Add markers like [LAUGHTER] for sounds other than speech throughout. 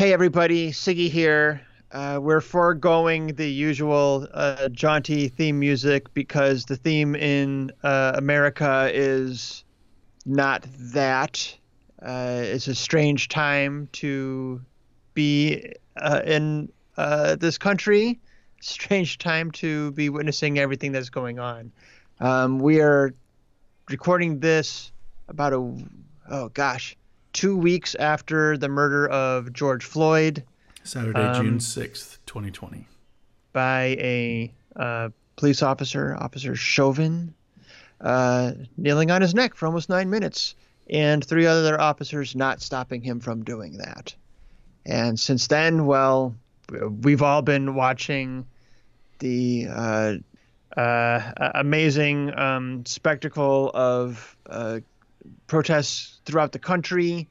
Hey, everybody, Siggy here. Uh, we're foregoing the usual uh, jaunty theme music because the theme in uh, America is not that. Uh, it's a strange time to be uh, in uh, this country. Strange time to be witnessing everything that's going on. Um, we are recording this about a oh gosh two weeks after the murder of George Floyd. Saturday, um, June 6th, 2020. By a uh, police officer, Officer Chauvin, uh, kneeling on his neck for almost nine minutes, and three other officers not stopping him from doing that. And since then, well, we've all been watching the uh, uh amazing um, spectacle of uh, protests throughout the country,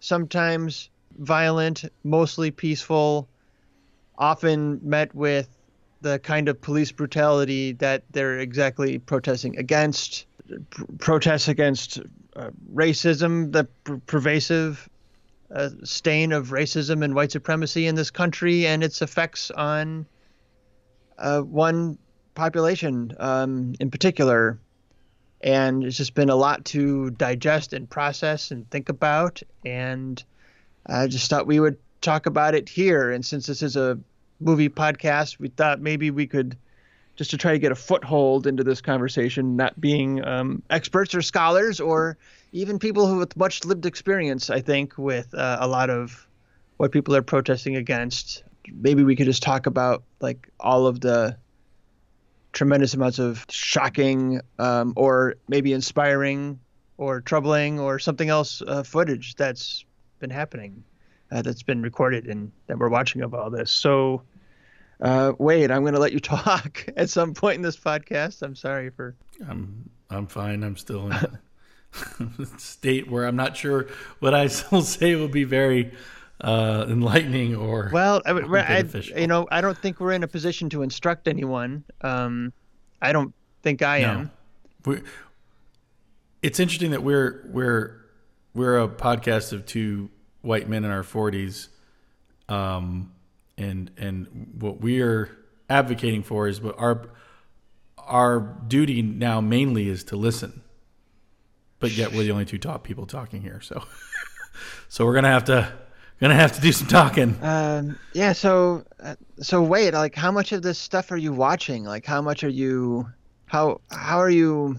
sometimes violent, mostly peaceful, often met with the kind of police brutality that they're exactly protesting against. Protests against uh, racism, the pr- pervasive uh, stain of racism and white supremacy in this country, and its effects on uh, one population um, in particular and it's just been a lot to digest and process and think about. And i just thought we would talk about it here. And since this is a movie podcast we thought maybe we could just to try to get a foothold into this conversation not being um, experts or scholars or even people who with much lived experience i think with uh, a lot of what people are protesting against. Maybe we could just talk about like all of the tremendous amounts of shocking um, or maybe inspiring or troubling or something else uh, footage that's been happening uh, that's been recorded and that we're watching of all this. So uh, wait i'm going to let you [LAUGHS] talk at some point in this podcast. I'm sorry for i'm i'm fine. I'm still in [LAUGHS] a state where i'm not sure what i [LAUGHS] will say will be very uh, enlightening or well, I, I, you know, I don't think we're in a position to instruct anyone. Um, I don't think I no. am. We're, it's interesting that we're we're we're a podcast of two white men in our forties, um, and and what we are advocating for is what our our duty now mainly is to listen, but yet we're the only two top people talking here, so [LAUGHS] so we're gonna have to Gonna have to do some talking. Um, yeah. So, uh, so wait. Like, how much of this stuff are you watching? Like, how much are you? How how are you?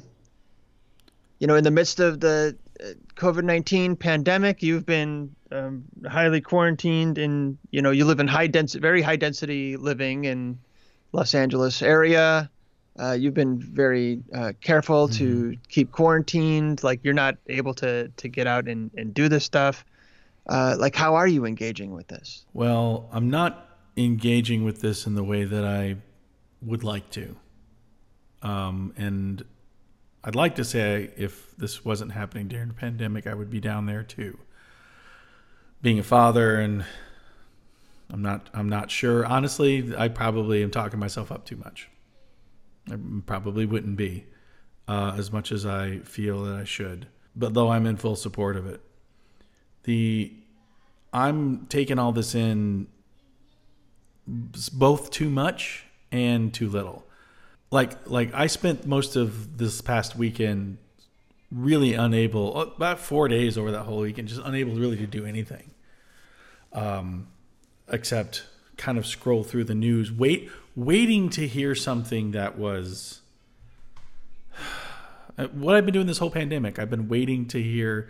You know, in the midst of the uh, COVID nineteen pandemic, you've been um, highly quarantined, and you know you live in high density, very high density living in Los Angeles area. Uh, you've been very uh, careful mm-hmm. to keep quarantined. Like you're not able to to get out and, and do this stuff. Uh, like, how are you engaging with this? Well, I'm not engaging with this in the way that I would like to. Um, and I'd like to say if this wasn't happening during the pandemic, I would be down there too. Being a father, and I'm not, I'm not sure. Honestly, I probably am talking myself up too much. I probably wouldn't be uh, as much as I feel that I should. But though I'm in full support of it, the I'm taking all this in both too much and too little. Like like I spent most of this past weekend really unable about 4 days over that whole weekend just unable really to do anything. Um except kind of scroll through the news wait waiting to hear something that was [SIGHS] what I've been doing this whole pandemic. I've been waiting to hear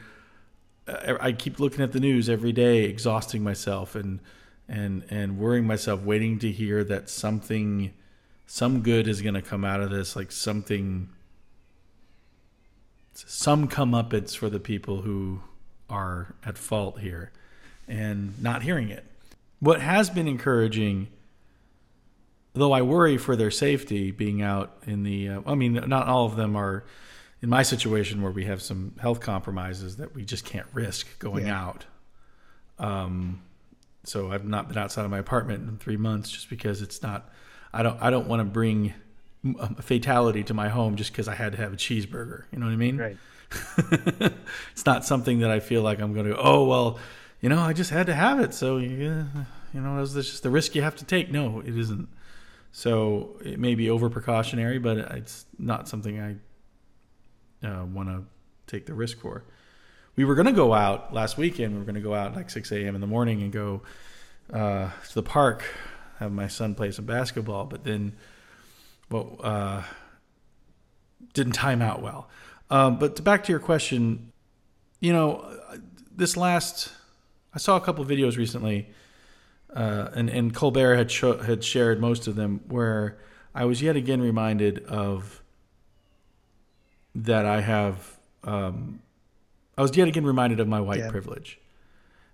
I keep looking at the news every day, exhausting myself and and and worrying myself, waiting to hear that something, some good is going to come out of this, like something, some comeuppance for the people who are at fault here, and not hearing it. What has been encouraging, though I worry for their safety, being out in the, uh, I mean, not all of them are in my situation where we have some health compromises that we just can't risk going yeah. out. Um, so I've not been outside of my apartment in three months just because it's not. I don't. I don't want to bring a fatality to my home just because I had to have a cheeseburger. You know what I mean? Right. [LAUGHS] it's not something that I feel like I'm going to. Oh well, you know, I just had to have it. So, yeah, you know, that's just the risk you have to take. No, it isn't. So it may be over precautionary, but it's not something I uh, want to take the risk for. We were going to go out last weekend. We were going to go out like 6 a.m. in the morning and go uh, to the park, have my son play some basketball, but then, well, uh, didn't time out well. Um, but to back to your question, you know, this last, I saw a couple videos recently, uh, and and Colbert had had shared most of them, where I was yet again reminded of that I have, um, I was yet again reminded of my white yeah. privilege,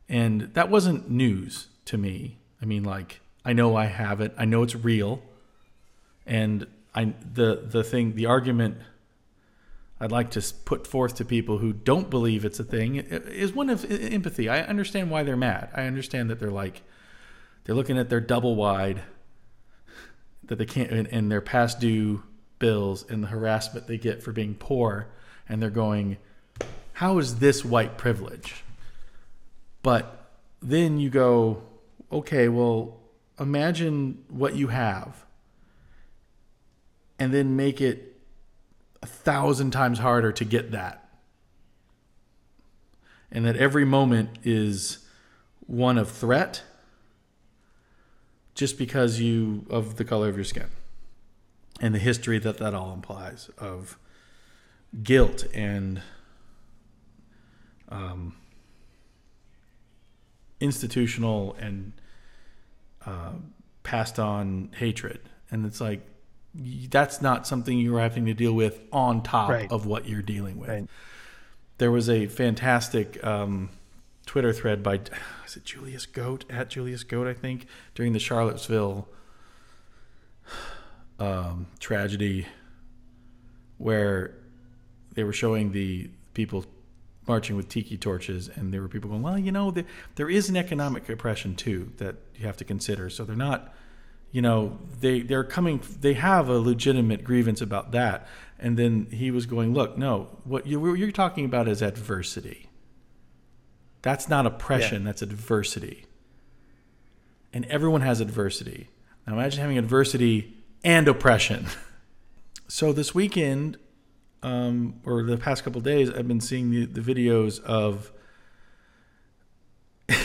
and that wasn't news to me. I mean, like I know I have it, I know it's real, and I the the thing, the argument I'd like to put forth to people who don't believe it's a thing is one of empathy. I understand why they're mad. I understand that they're like, they're looking at their double wide that they can't, and their past due bills and the harassment they get for being poor. And they're going, how is this white privilege? But then you go, okay, well, imagine what you have and then make it a thousand times harder to get that. And that every moment is one of threat just because you of the color of your skin and the history that that all implies of guilt and um, institutional and uh, passed on hatred and it's like that's not something you're having to deal with on top right. of what you're dealing with. Right. There was a fantastic um, Twitter thread by is it Julius Goat at Julius Goat I think during the Charlottesville um, tragedy where they were showing the people marching with tiki torches and there were people going well you know the, there is an economic oppression too that you have to consider. So they're not you know they they're coming they have a legitimate grievance about that. And then he was going look no what you, you're talking about is adversity. That's not oppression yeah. that's adversity. And everyone has adversity. Now imagine having adversity and oppression [LAUGHS] so this weekend um, or the past couple days i've been seeing the, the videos of [LAUGHS]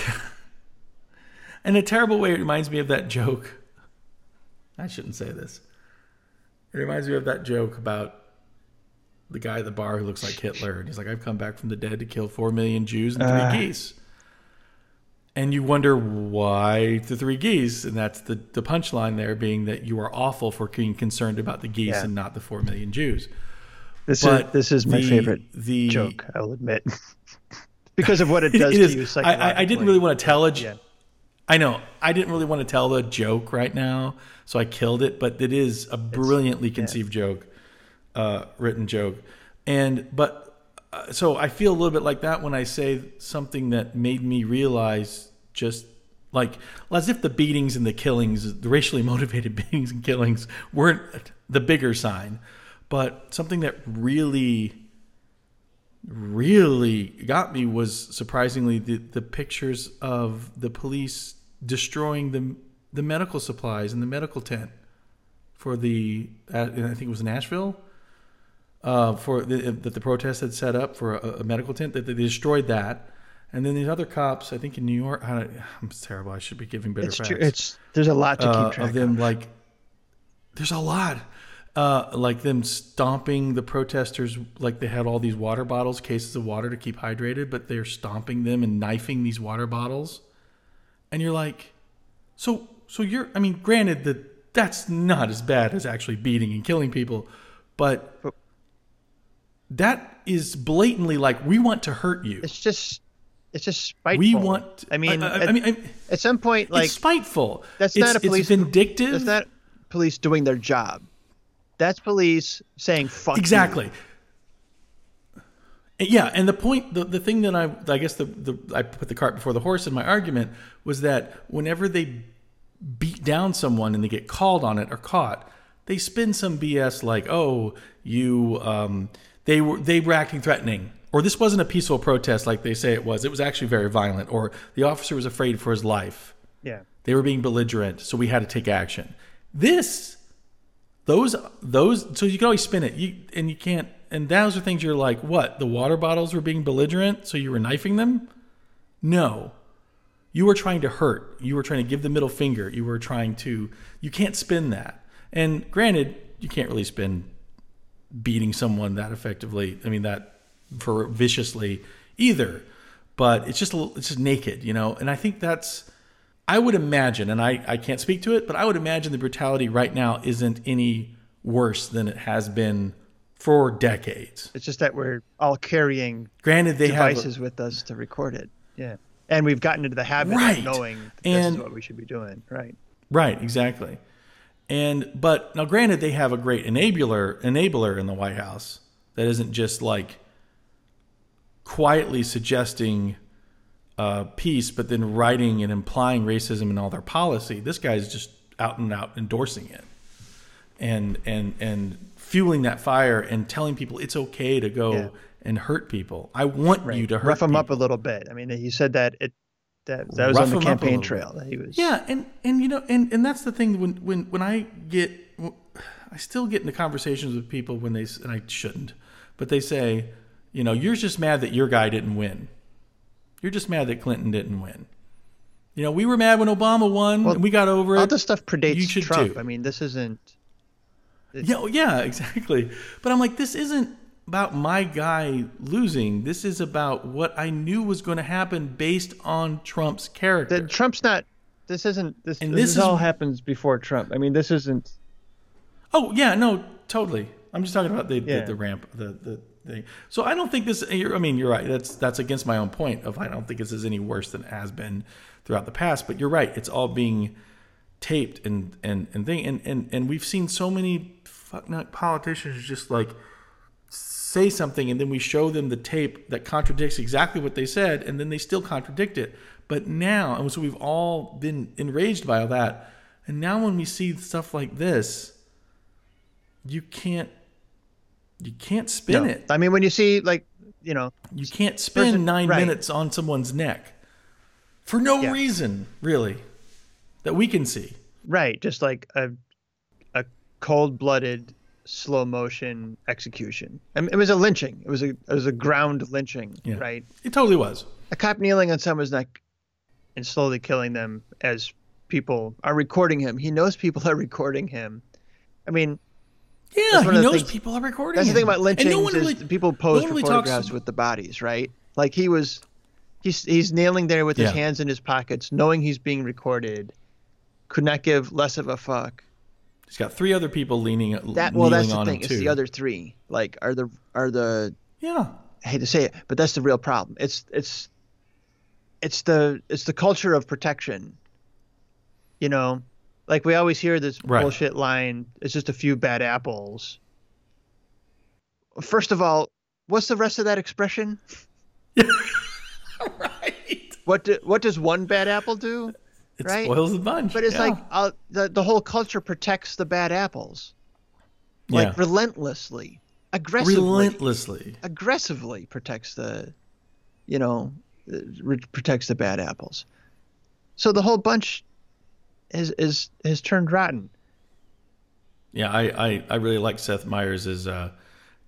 in a terrible way it reminds me of that joke I shouldn't say this. It reminds me of that joke about the guy at the bar who looks like Hitler, and he's like, "I've come back from the dead to kill four million Jews and three uh. geese." And you wonder why the three geese, and that's the the punchline there being that you are awful for being concerned about the geese yeah. and not the four million Jews. This but is this is my the, favorite the, joke. I'll admit, [LAUGHS] because of what it [LAUGHS] does it to you. I, I, I, didn't really want to tell it Yeah. I know I didn't really want to tell the joke right now so I killed it. But it is a brilliantly it's, conceived yeah. joke, uh, written joke, and but uh, so I feel a little bit like that when I say something that made me realize just like as if the beatings and the killings, the racially [LAUGHS] motivated [LAUGHS] beatings and killings, weren't the bigger sign, but something that really really got me was surprisingly the, the pictures of the police destroying the the medical supplies in the medical tent for the I think it was Nashville uh, for the, that the protest had set up for a, a, medical tent that they destroyed that. And then these other cops, I think in New York, I am terrible. I should be giving better it's facts. True. It's there's a lot to keep uh, track of them. Of. Like there's a lot, uh, like them stomping the protesters, like they had all these water bottles, cases of water to keep hydrated, but they're stomping them and knifing these water bottles, and you're like, so so you're I mean, granted that that's not as bad as actually beating and killing people, but that is blatantly like we want to hurt you. It's just it's just spiteful. We want. I mean, I, I, I mean, I, at some point, like it's spiteful. That's it's, not a police. It's vindictive. That's not police doing their job. That's police saying "fuck." Exactly. You. Yeah, and the point, the, the thing that I, I guess the, the I put the cart before the horse in my argument was that whenever they beat down someone and they get called on it or caught, they spin some BS like, "Oh, you, um, they were they were acting threatening," or this wasn't a peaceful protest like they say it was. It was actually very violent, or the officer was afraid for his life. Yeah. They were being belligerent, so we had to take action. This, those, those. So you can always spin it, you and you can't. And those are things you're like, what? The water bottles were being belligerent, so you were knifing them? No, you were trying to hurt. You were trying to give the middle finger. You were trying to. You can't spin that. And granted, you can't really spin beating someone that effectively. I mean that for viciously either, but it's just a little, it's just naked, you know. And I think that's I would imagine, and I I can't speak to it, but I would imagine the brutality right now isn't any worse than it has been for decades. It's just that we're all carrying Granted, they devices have with us to record it. Yeah. And we've gotten into the habit Right. of knowing that And- this is what we should be doing. Right. right exactly. And but now, granted, they have a great enabler enabler in the White House that isn't just like quietly suggesting uh, peace, but then writing and implying racism in all their policy. This guy's just out and out endorsing it, and and and fueling that fire and telling people it's okay to go Yeah. and hurt people. I want you to hurt rough him up a little bit. I mean, he said that it that that was Rough on the him up a campaign trail that he was. Yeah, and and you know, and and that's the thing when when when I get, I still get into conversations with people when they s- and I shouldn't, but they say, you know, you're just mad that your guy didn't win. You're just mad that Clinton didn't win. You know, we were mad when Obama won, Well, and we got over All it. All this stuff predates Trump. too. I mean, this isn't. Yeah, oh, yeah, [LAUGHS] exactly. But I'm like, this isn't about my guy losing. This is about what I knew was going to happen based on Trump's character. That Trump's not. This isn't. This, And this, this is- all happens before Trump. I mean, this isn't. Oh yeah, no, totally. I'm just talking about the Yeah. the, the ramp, the the thing. So I don't think this. you're- I mean, you're right. That's that's against my own point of I don't think this is any worse than it has been throughout the past. But you're right. It's all being taped and and and thing and and and we've seen so many fuck nut politicians just like say something and then we show them the tape that contradicts exactly what they said and then they still contradict it but now and so we've all been enraged by all that and now when we see stuff like this you can't you can't spin No. it I mean, when you see like, you know, you can't spend Person- nine right. minutes on someone's neck for no Yeah. reason really that we can see right, just like a a cold-blooded, slow motion execution. I mean, it was a lynching. It was a it was a ground lynching. Yeah. Right. it totally was a cop kneeling on someone's neck and slowly killing them as people are recording him. He knows people are recording him. I mean, yeah he knows things- people are recording that's the thing about And lynchings no one is really- people pose no for one really talks photographs with the bodies, right? Like he was, he's he's kneeling there with his hands in his pockets, knowing he's being recorded. Could not give less of a fuck. He's got three other people leaning, That well, that's the thing. It's too. the other three. Like are the are the Yeah, I hate to say it, but that's the real problem. It's it's it's the it's the culture of protection. You know, like we always hear this Right. bullshit line. It's just a few bad apples. First of all, what's the rest of that expression? [LAUGHS] right. What do, what does one bad apple do? It Right? spoils the bunch. But it's yeah. like uh, the the whole culture protects the bad apples, like yeah. relentlessly, aggressively. relentlessly. aggressively protects the, you know, uh, protects the bad apples. So the whole bunch is is has turned rotten. Yeah, I, I, I really like Seth Meyers' uh,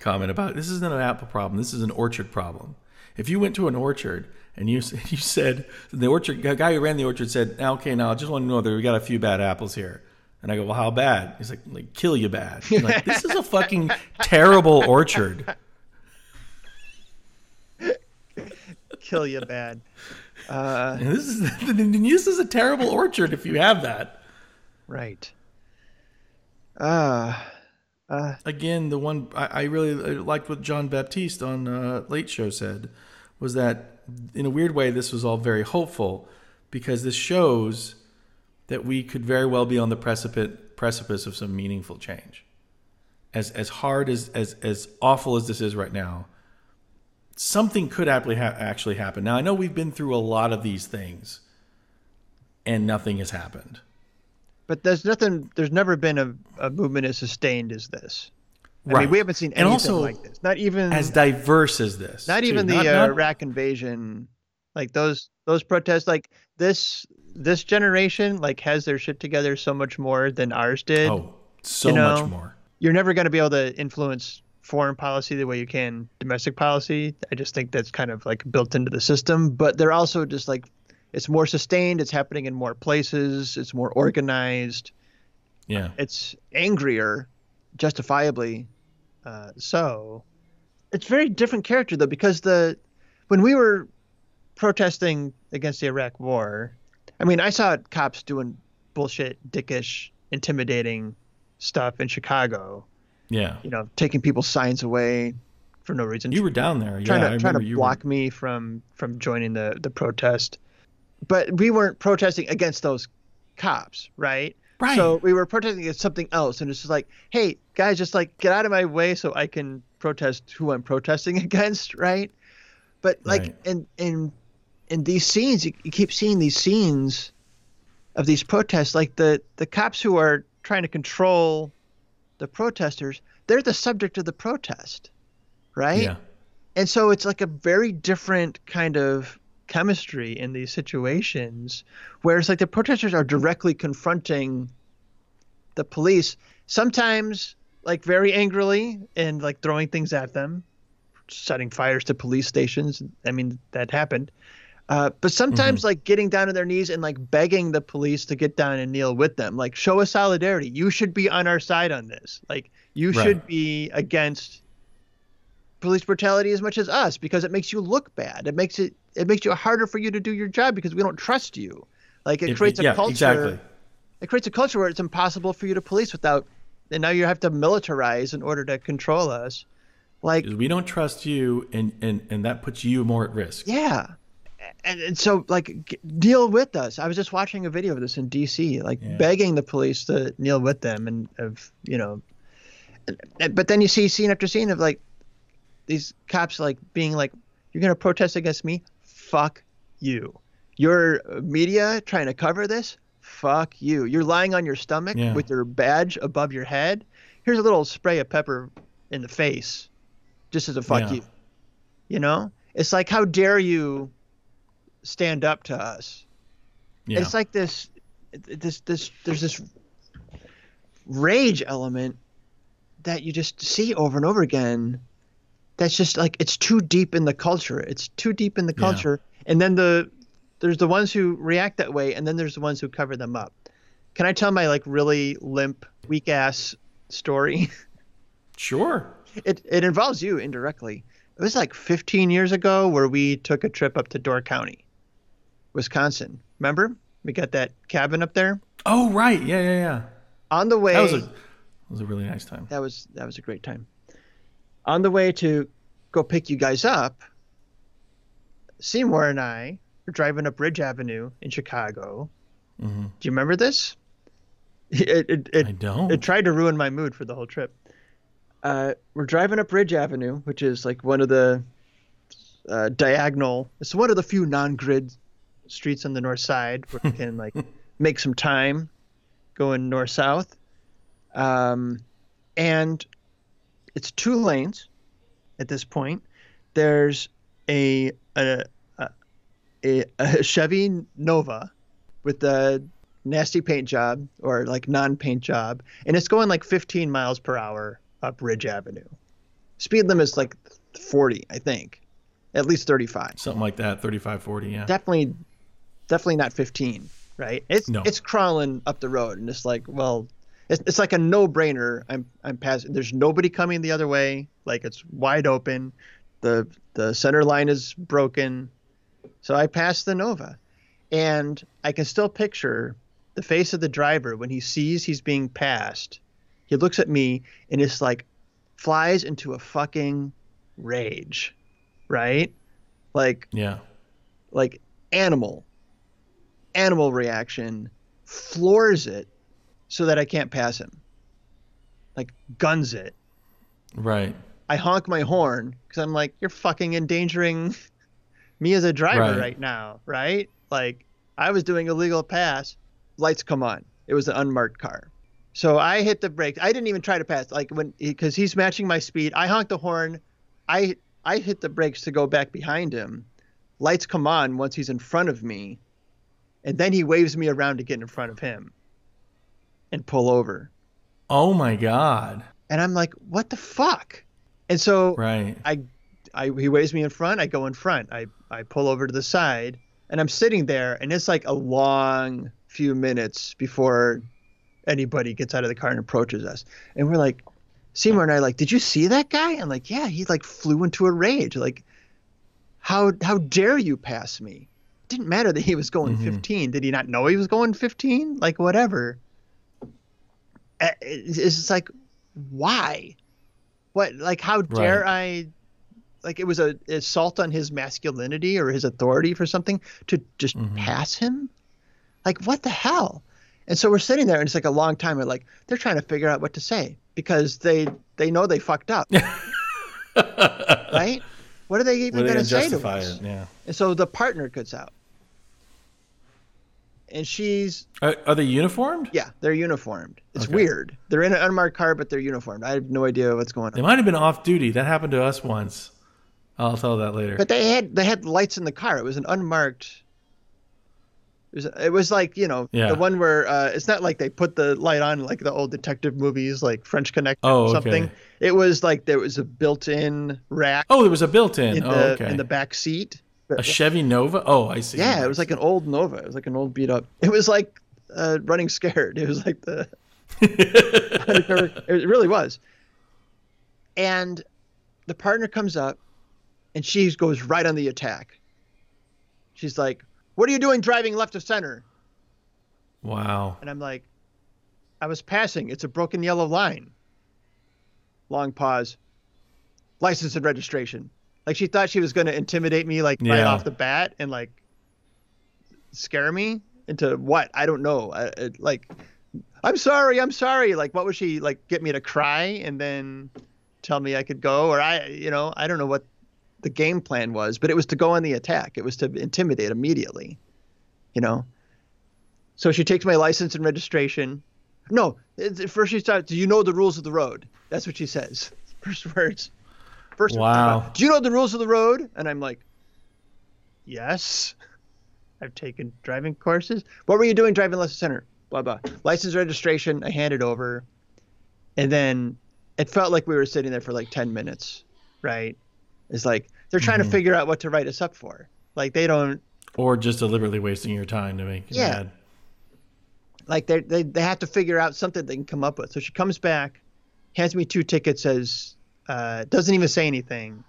comment about this isn't an apple problem. This is an orchard problem. If you went to an orchard and you [LAUGHS] you said the orchard the guy who ran the orchard said, okay, now I just want to know that we got a few bad apples here." And I go, "Well, how bad?" He's like, "Like kill you bad." I'm like this is a fucking [LAUGHS] terrible orchard. Kill you bad. Uh, And this is [LAUGHS] this is a terrible orchard if you have that. right. Uh, uh, again, the one I, I really liked what Jon Batiste on uh, Late Show said was that in a weird way this was all very hopeful because this shows that we could very well be on the precipice precipice of some meaningful change. As as hard as as as awful as this is right now, something could actually actually happen. Now I know we've been through a lot of these things, and nothing has happened. but there's nothing. There's never been a, a movement as sustained as this. I Right. mean, we haven't seen anything also like this. Not even as diverse as this. not too. even the Not- uh, not- Iraq invasion. Like those those protests, like this this generation, like has their shit together so much more than ours did. oh, so you know, much more. You're never going to be able to influence foreign policy the way you can domestic policy. I just think that's kind of like built into the system. But they're also just like it's more sustained. It's happening in more places. It's more organized. Yeah. it's angrier, justifiably uh, so. It's very different character though because the when we were protesting against the Iraq War, I mean, I saw cops doing bullshit, dickish, intimidating stuff in Chicago. Yeah. You know, taking people's signs away for no reason. You were down there. trying yeah, to I trying to you block were, me from from joining the the protest. But we weren't protesting against those cops, right? Right. So we were protesting against something else, and it's just like, hey guys, just like get out of my way so I can protest who I'm protesting [LAUGHS] against, right? But like Right. in in in these scenes, you, you keep seeing these scenes of these protests, like the the cops who are trying to control the protesters, they're the subject of the protest, right? Yeah. And so it's like a very different kind of chemistry in these situations where it's like the protesters are directly confronting the police, sometimes like very angrily and like throwing things at them, setting fires to police stations. I mean, that happened. Uh, but sometimes like getting down on their knees and like begging the police to get down and kneel with them, like show us solidarity. You should be on our side on this. Like you Right. should be against police brutality as much as us because it makes you look bad. It makes it it makes it harder for you to do your job because we don't trust you. Like it, It- creates a yeah, culture. exactly. It creates a culture where it's impossible for you to police without, and now you have to militarize in order to control us. Like we don't trust you, and, and, and that puts you more at risk. yeah, and, and so like g- deal with us. I was just watching a video of this in D.C. Like Yeah. begging the police to kneel with them and of you know, but then you see scene after scene of like these cops like being like, "You're gonna protest against me? Fuck you! Your media trying to cover this? Fuck you! You're lying on your stomach Yeah. with your badge above your head. Here's a little spray of pepper in the face, just as a fuck Yeah. you. You know, it's like, how dare you stand up to us? Yeah. It's like this, this, this. There's this rage element that you just see over and over again. That's just like it's too deep in the culture. It's too deep in the Yeah. culture, and then the there's the ones who react that way, and then there's the ones who cover them up. Can I tell my like really limp, weak ass story? [LAUGHS] sure. it it involves you indirectly. It was like 15 years ago where we took a trip up to Door County, Wisconsin. Remember? We got that cabin up there. Oh, right. Yeah, yeah, yeah. On the way, That was a, that was a really nice time. that was that was a great time. On the way to go pick you guys up, Seymour and I were driving up Ridge Avenue in Chicago. hmm Do you remember this? [LAUGHS] It it, it, I don't. it tried to ruin my mood for the whole trip. Uh, we're driving up Ridge Avenue, which is like one of the uh, diagonal. It's one of the few non-grid streets on the north side where you can like [LAUGHS] make some time going north south. Um, and it's two lanes at this point. There's a a, a, a Chevy Nova with the nasty paint job or like non-paint job, and it's going like 15 miles per hour up Ridge Avenue. Speed limit is like 40, I think, at least 35. Something like that, 35, 40, yeah. Definitely, definitely not 15, right? It's No. it's crawling up the road, and it's like, well, it's, it's like a no-brainer. I'm I'm passing. There's nobody coming the other way. Like it's wide open. The the center line is broken. So I pass the Nova, and I can still picture the face of the driver when he sees he's being passed. He looks at me and it's like flies into a fucking rage, right? Like yeah. like animal animal reaction floors it so that I can't pass him. Like guns it. Right. I honk my horn because I'm like, you're fucking endangering [LAUGHS] me as a driver Right. right. now, right? Like I was doing a legal pass, lights come on. It was an unmarked car. So I hit the brakes. I didn't even try to pass, like when because he's matching my speed. I honked the horn. I I hit the brakes to go back behind him. Lights come on once he's in front of me, and then he waves me around to get in front of him and pull over. Oh my god. And I'm like, what the fuck? And so Right. I, I he waves me in front. I go in front. I I pull over to the side, and I'm sitting there, and it's like a long few minutes before anybody gets out of the car and approaches us. And we're like, Seymour and I like, did you see that guy? And like, yeah, he like flew into a rage. Like, how how dare you pass me? It didn't matter that he was going Mhm. 15. Did he not know he was going 15? Like whatever. Uh, It's just like, why? What like how dare I? Like it was a assault on his masculinity or his authority for something to just Mhm. pass him. Like what the hell? And so we're sitting there, and it's like a long time. We're like, they're trying to figure out what to say because they they know they fucked up, [LAUGHS] right? What are they even What are they going gonna say to us? it? Yeah. And so the partner gets out, and she's Are, are they uniformed? yeah, they're uniformed. It's Okay. weird. They're in an unmarked car, but they're uniformed. I have no idea what's going on. They might have been off duty. That happened to us once. I'll tell that later. But they had they had lights in the car. It was an unmarked. It was, it was like you know Yeah. the one where uh, it's not like they put the light on like the old detective movies like French Connection Oh, or okay. something. It was like there was a built-in rack oh, there was a built-in. in oh, the okay. in the back seat. A Chevy Nova. Oh, I see. Yeah, it was like an old Nova. It was like an old beat up. It was like uh, running scared. It was like the [LAUGHS] it really was. And the partner comes up and she goes right on the attack. She's like, What are you doing driving left of center? wow. And I'm like, I was passing. It's a broken yellow line. Long pause. License and registration. Like she thought she was going to intimidate me like right off the bat and like scare me into what? I don't know. I, it, like I'm sorry, I'm sorry. Like what was she like get me to cry and then tell me I could go or I you know, I don't know what the game plan was, but it was to go on the attack. It was to intimidate immediately. You know. So she takes my license and registration. No, first she starts. Do you know the rules of the road? That's what she says. [LAUGHS] First words. First. Wow. Words, do you know the rules of the road? And I'm like, yes. I've taken driving courses. What were you doing driving lesson center? Blah blah. License registration. I handed over, and then it felt like we were sitting there for like ten minutes. Right? It's like they're trying Mhm. to figure out what to write us up for. Like they don't Or just deliberately wasting your time to make Yeah. mad. like they they they have to figure out something they can come up with. So she comes back, hands me two tickets, says uh, doesn't even say anything.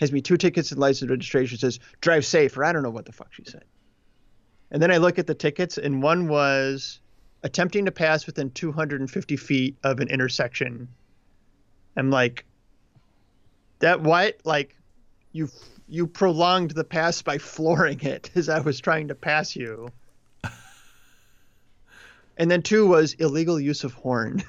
Hands me two tickets and license registration. Says drive safe, or I don't know what the fuck she said. And then I look at the tickets, and one was attempting to pass within 250 feet of an intersection. I'm like, that what? Like, you you prolonged the pass by flooring it [LAUGHS] as I was trying to pass you. And then two was illegal use of horn.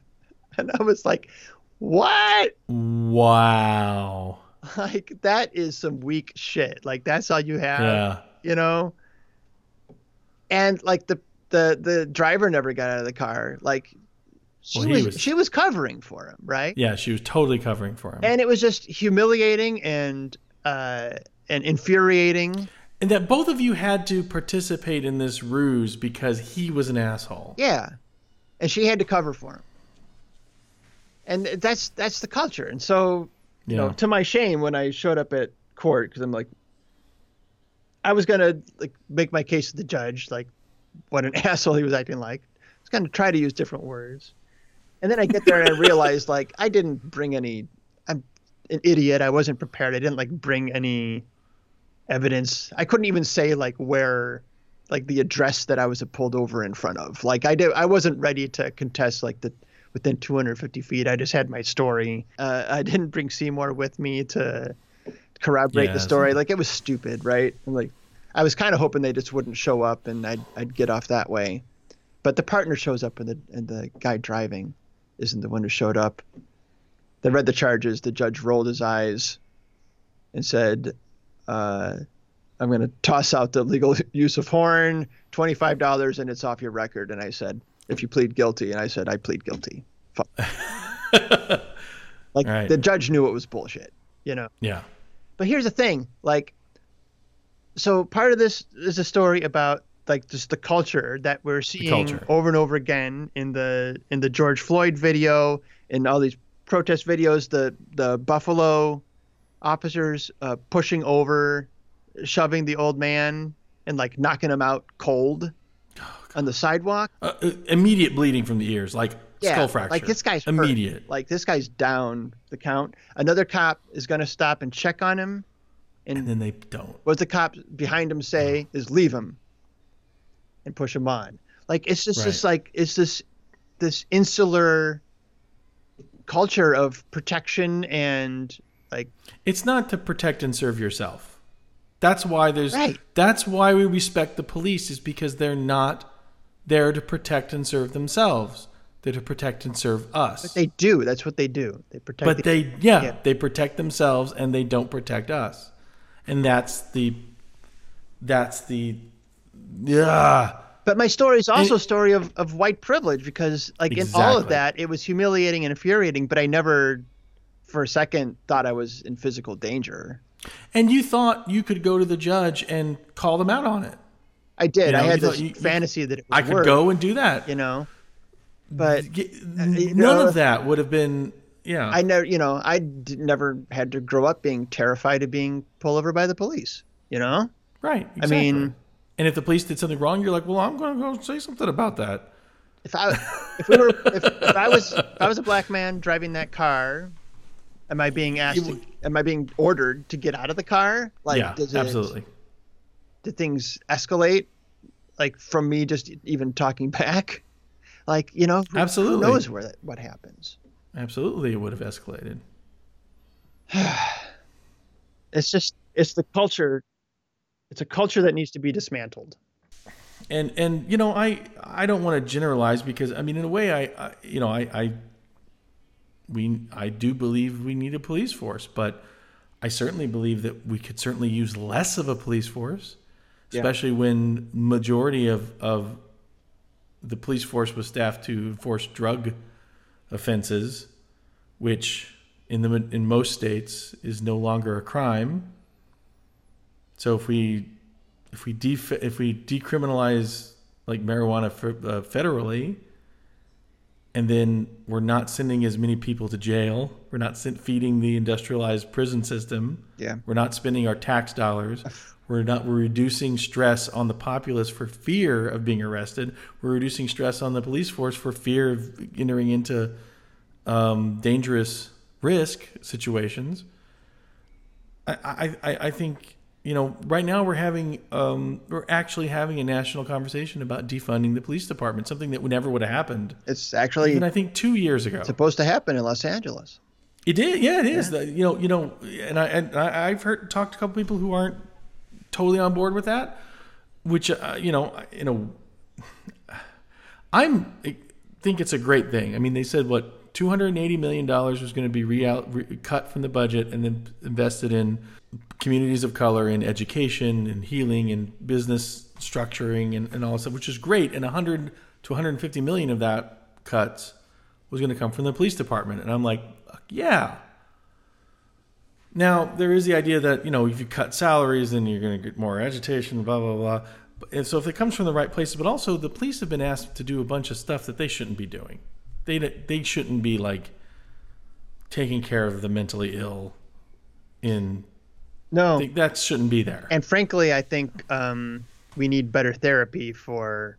[LAUGHS] and I was like, what? Wow. [LAUGHS] Like, that is some weak shit. Like, that's all you have, Yeah. you know? And like the, the, the driver never got out of the car. Like, she Well, was, was- she was covering for him, right? Yeah, she was totally covering for him. And it was just humiliating and, uh, and infuriating. and that both of you had to participate in this ruse because he was an asshole. Yeah. And she had to cover for him. And that's that's the culture. And so, you know, to my shame when I showed up at court cuz I'm like I was going to like make my case to the judge like what an [LAUGHS] asshole he was acting like. I was going to try to use different words. And then I get there and I [LAUGHS] realized like I didn't bring any I'm an idiot. I wasn't prepared. I didn't like bring any evidence. I couldn't even say like where like the address that I was pulled over in front of. Like I did, I wasn't ready to contest like the within 250 feet. I just had my story. Uh, I didn't bring Seymour with me to corroborate Yeah, the story. Like it was stupid, right? And like I was kind of hoping they just wouldn't show up and I'd I'd get off that way. But the partner shows up and the and the guy driving isn't the one who showed up. They read the charges. The judge rolled his eyes and said, uh, I'm going to toss out the legal [LAUGHS] use of horn, $25, and it's off your record. And I said, if you plead guilty, and I said I plead guilty. Fuck. [LAUGHS] like Right. the judge knew it was bullshit, you know. Yeah. But here's the thing, like, so part of this is a story about like just the culture that we're seeing over and over again in the in the George Floyd video, in all these protest videos, the the Buffalo officers uh, pushing over, shoving the old man and like knocking him out cold on the sidewalk. Uh, uh, immediate bleeding from the ears, like Yeah, skull fracture. like this guy's hurt. immediate. Like this guy's down the count. Another cop is going to stop and check on him, and then they don't. what the cop behind him say is leave him and push him on like it's just this like it's this this insular culture of protection and like It's not to protect and serve yourself. That's why there's. Right. That's why we respect the police is because they're not there to protect and serve themselves. They're to protect and serve us. they do that's what they do they protect but the- they, yeah, Yeah. they protect themselves and they don't protect us, and that's the. That's the. Yeah. but my story is also a story of, of white privilege because like in all of that it was humiliating and infuriating but i never for a second thought i was in physical danger And you thought you could go to the judge and call them out on it. I did You know, i had this you- fantasy that I could work, go and do that. you know but Get- uh, you none know- of that would have been. Yeah. I never, you know, I never had to grow up being terrified of being pulled over by the police. You know, right. I mean, And if the police did something wrong, you're like, well, I'm going to go say something about that. if I, if we were, if, if I was, if I was a black man driving that car, am I being asked? To, am I being ordered to get out of the car? Like, yeah, does it, absolutely. Did things escalate? Like from me just even talking back? Like, you know, who, Absolutely. Who knows where that, what happens? Absolutely, it would have escalated. [SIGHS] It's just, it's the culture. It's a culture that needs to be dismantled. And and you know, I I don't want to generalize because I mean, in a way, I, I you know, I I we I do believe we need a police force, but I certainly believe that we could certainly use less of a police force, Yeah. especially when majority of of the police force was staffed to enforce drug offenses, which in the in most states is no longer a crime. So if we if we def- if we decriminalize like marijuana f- uh, federally, and then we're not sending as many people to jail, we're not sent feeding the industrialized prison system. Yeah. We're not spending our tax dollars. We're not. We're reducing stress on the populace for fear of being arrested. We're reducing stress on the police force for fear of entering into um, dangerous risk situations. I, I, I think you know right now we're having um, we're actually having a national conversation about defunding the police department, something that never would have happened. It's actually Even I think two years ago. supposed to happen in Los Angeles. It did, yeah, it is. The- You know, you know, and I and I've heard talked to a couple people who aren't totally on board with that. Which uh, you know, you know, I'm I think it's a great thing. I mean, they said what 280 million dollars was going to be re- re- cut from the budget and then invested in communities of color in education and healing and business structuring and, and all that stuff, which is great. And 100 to 150 million of that cuts was going to come from the police department. And I'm like, yeah. Now, there is the idea that, you know, if you cut salaries, then you're going to get more agitation, blah, blah, blah. And so if it comes from the right places, but also the police have been asked to do a bunch of stuff that they shouldn't be doing. They, they shouldn't be like taking care of the mentally ill in No, think that shouldn't be there. and frankly, I think um, we need better therapy for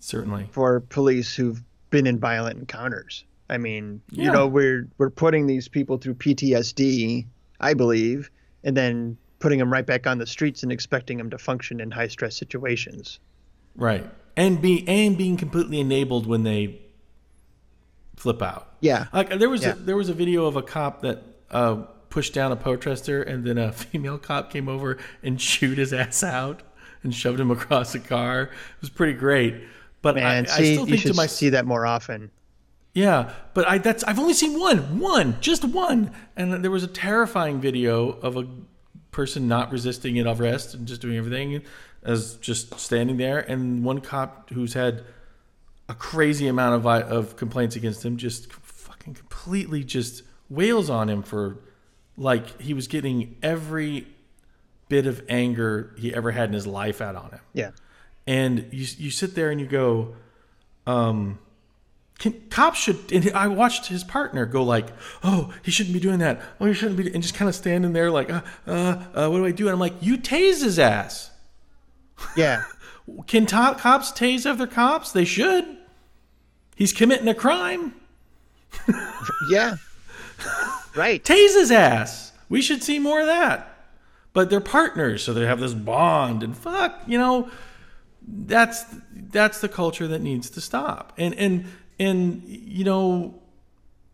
Certainly. for police who've been in violent encounters. I mean, Yeah. you know, we're we're putting these people through PTSD, I believe, and then putting them right back on the streets and expecting them to function in high stress situations. Right. And be and being completely enabled when they flip out. Yeah. Like there was Yeah. a, there was a video of a cop that uh, pushed down a protester, and then a [LAUGHS] female cop came over and chewed his ass out and shoved him across a car. It was pretty great. But Man, I, I see, still you think should to my see that more often. Yeah, but I that's I've only seen one, one, just one, and there was a terrifying video of a person not resisting an arrest and just doing everything as just standing there, and one cop who's had a crazy amount of of complaints against him, just fucking completely just wails on him for like he was getting every bit of anger he ever had in his life out on him. Yeah. And you you sit there and you go, um, can, cops should. And I watched his partner go like, "Oh, he shouldn't be doing that. Oh, he shouldn't be," and just kind of standing there like, uh, uh, uh, "What do I do?" And I'm like, "You tase his ass." Yeah. [LAUGHS] Can top cops tase other cops? They should. He's committing a crime. [LAUGHS] yeah. Right. Tase his ass. We should see more of that. But they're partners, so they have this bond. And fuck, you know, that's that's the culture that needs to stop. And and and you know,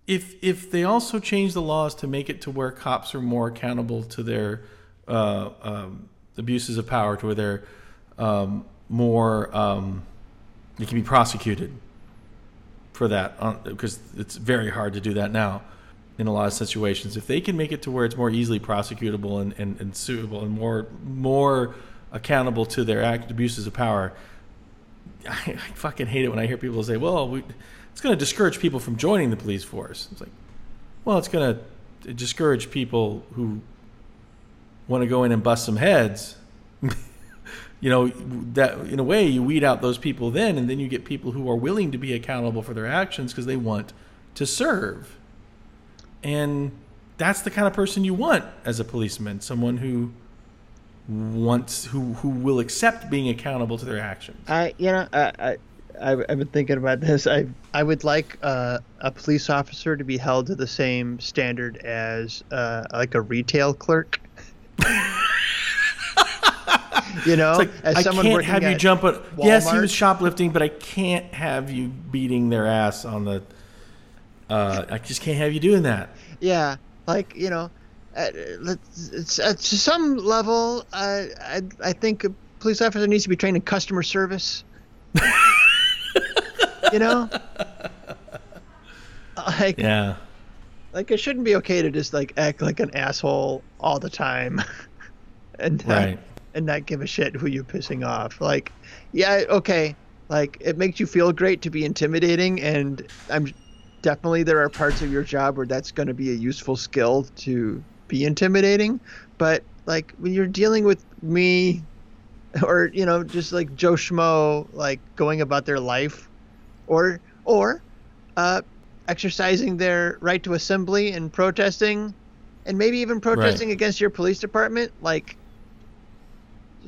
if if they also change the laws to make it to where cops are more accountable to their uh, um, abuses of power, to where they're um, more um, they can be prosecuted for that because it's very hard to do that now in a lot of situations. If they can make it to where it's more easily prosecutable and, and, and suitable and more more accountable to their act abuses of power, I, [LAUGHS] I fucking hate it when I hear people say, "Well, we, it's going to discourage people from joining the police force." It's like, well, it's going to discourage people who want to go in and bust some heads. [LAUGHS] you know that in a way you weed out those people then and then you get people who are willing to be accountable for their actions because they want to serve and that's the kind of person you want as a policeman someone who wants who who will accept being accountable to their actions I you know I, I I've been thinking about this. I I would like uh, a police officer to be held to the same standard as uh, like a retail clerk. [LAUGHS] you know, like, as I can't have you jump at yes he was shoplifting but i can't have you beating their ass on the uh, i just can't have you doing that Yeah, like you know, uh, it's, uh, to some level, uh, I I think a police officer needs to be trained in customer service. [LAUGHS] you know, like yeah like it shouldn't be okay to just like act like an asshole all the time, [LAUGHS] and not, Right. and not give a shit who you're pissing off. Like, yeah, okay, like it makes you feel great to be intimidating, and I'm definitely there are parts of your job where that's going to be a useful skill to be intimidating, but like when you're dealing with me, or you know just like Joe Schmo like going about their life, or or uh, exercising their right to assembly and protesting, and maybe even protesting against your police department, like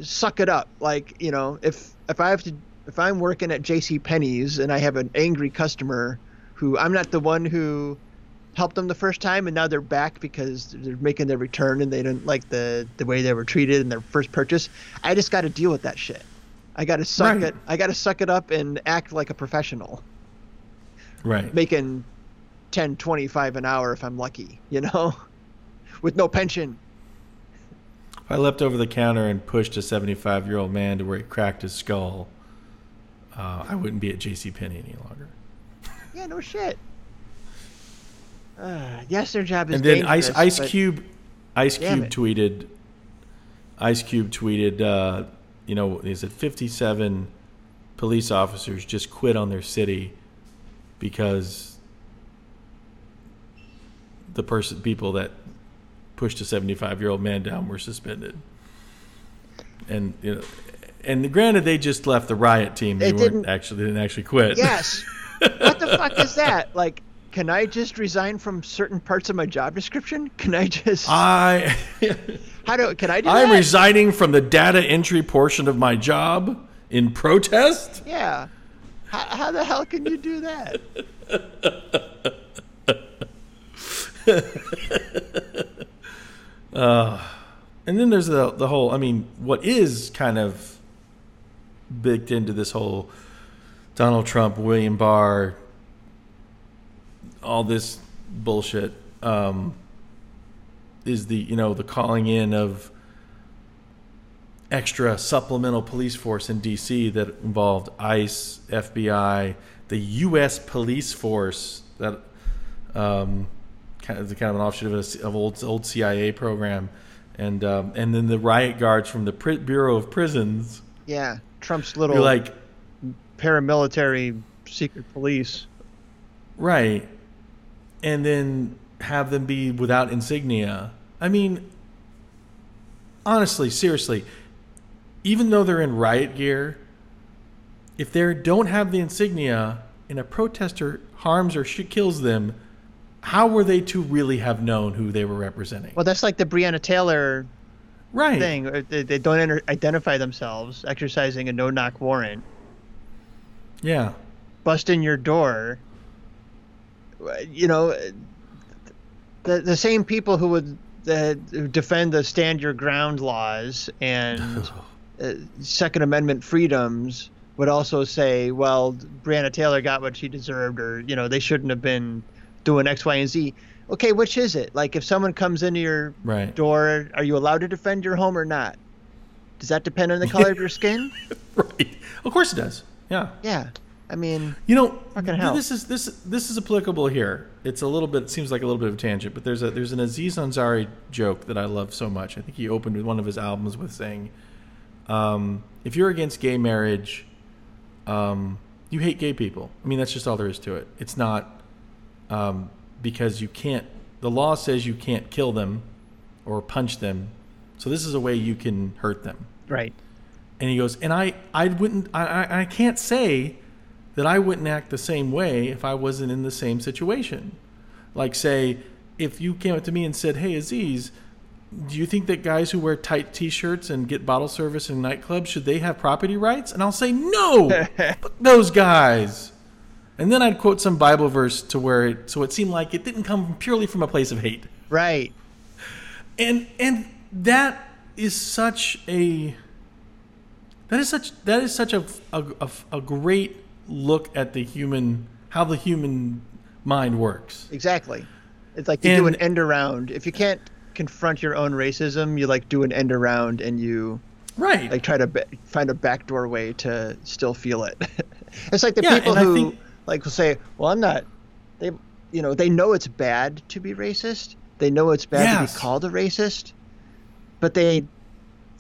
suck it up. Like you know, if if I have to, if I'm working at J.C. Penney's and I have an angry customer who I'm not the one who helped them the first time and now they're back because they're making their return and they didn't like the the way they were treated in their first purchase. I just got to deal with that shit. I got to suck Right. it. I got to suck it up and act like a professional, right making 10, 25 an hour if I'm lucky, you know, [LAUGHS] with no pension. If I leapt over the counter and pushed a 75 year old man to where he cracked his skull, uh, I wouldn't be at J.C. Penney any longer. Yeah, no shit. Uh, yes, their job is And then Ice Ice but- Cube, Ice Damn Cube it. tweeted. Ice Cube tweeted, uh, you know, he said 57 police officers just quit on their city because the person people that pushed a 75 year old man down were suspended. And you know, and granted, they just left the riot team. They It weren't didn't- actually they didn't actually quit. Yes. what the fuck is [LAUGHS] that? Like, can I just resign from certain parts of my job description? Can I just? [LAUGHS] I [LAUGHS] how do? Can I do that I'm that? resigning from the data entry portion of my job in protest. yeah. How, how the hell can you do that? [LAUGHS] Uh, and then there's the the whole. I mean, what is kind of baked into this whole Donald Trump, William Barr, all this bullshit um, is the you know the calling in of extra supplemental police force in DC that involved ICE, FBI, the U.S. police force that um, kind of the kind of an offshoot of, a, of old old CIA program, and um, and then the riot guards from the Pri- Bureau of Prisons. Yeah, Trump's little You're like, paramilitary secret police. Right. And then have them be without insignia. I mean, honestly, seriously, even though they're in riot gear, if they don't have the insignia and a protester harms or kills them, how were they to really have known who they were representing? Well, that's like the Breonna Taylor right. thing. Uh, they, they don't enter, identify themselves, exercising a no-knock warrant, Yeah. bust in your door. You know, the the same people who would uh, defend the stand your ground laws and [LAUGHS] uh, Second Amendment freedoms would also say, well, Breonna Taylor got what she deserved, or you know, they shouldn't have been doing X, Y, and Z. Okay, which is it? Like, if someone comes into your Right. door, are you allowed to defend your home or not? Does that depend on the color of your [LAUGHS] skin? Right. Of course it does. Yeah. Yeah, I mean, You know, Fucking hell. this is this this is applicable here. It's a little bit it seems like a little bit of a tangent, but there's a there's an Aziz Ansari joke that I love so much. I think he opened with one of his albums with saying, um, "If you're against gay marriage, um, you hate gay people." I mean, that's just all there is to it. It's not um, because you can't. The law says you can't kill them or punch them, so this is a way you can hurt them. right? And he goes, and I, I wouldn't, I, I, I can't say that I wouldn't act the same way if I wasn't in the same situation. Like, say, if you came up to me and said, "Hey, Aziz, do you think that guys who wear tight T-shirts and get bottle service in nightclubs should they have property rights?" And I'll say, "No, [LAUGHS] fuck those guys." And then I'd quote some Bible verse to where it, so it seemed like it didn't come purely from a place of hate Right. and and that is such a that is such that is such a a, a, a great look at the human how the human mind works Exactly. It's like you do an end around. If you can't confront your own racism, you like do an end around and you right like try to ba- find a backdoor way to still feel it. [LAUGHS] it's like the Yeah, people who think- like will say, "Well, I'm not." They, you know, they know it's bad to be racist. They know it's bad to be called a racist, but they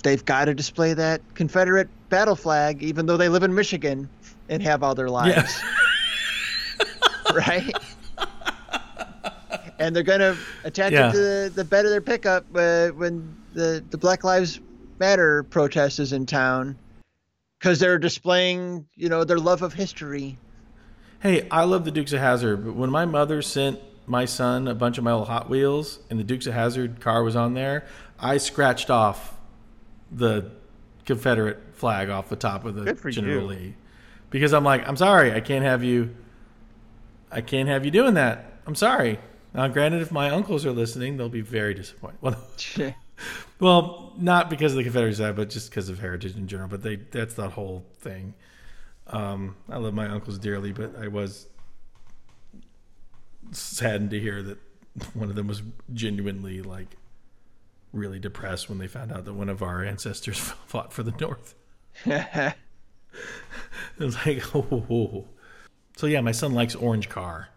they've got to display that Confederate battle flag, even though they live in Michigan and have all their lives. [LAUGHS] right? and they're gonna attach Yeah. it to the, the bed of their pickup uh, when the the Black Lives Matter protest is in town, because they're displaying, you know, their love of history. hey i love the dukes of hazzard but when my mother sent my son a bunch of my old hot wheels and the dukes of hazzard car was on there i scratched off the confederate flag off the top of the Good for general you. lee because i'm like i'm sorry i can't have you i can't have you doing that. I'm sorry. Now granted if my uncles are listening they'll be very disappointed. Well [LAUGHS] well not because of the confederate side but just because of heritage in general but they that's that whole thing. Um, i love my uncles dearly but i was saddened to hear that one of them was genuinely like really depressed when they found out that one of our ancestors [LAUGHS] fought for the north [LAUGHS] [LAUGHS] it was like [LAUGHS] oh so yeah my son likes orange car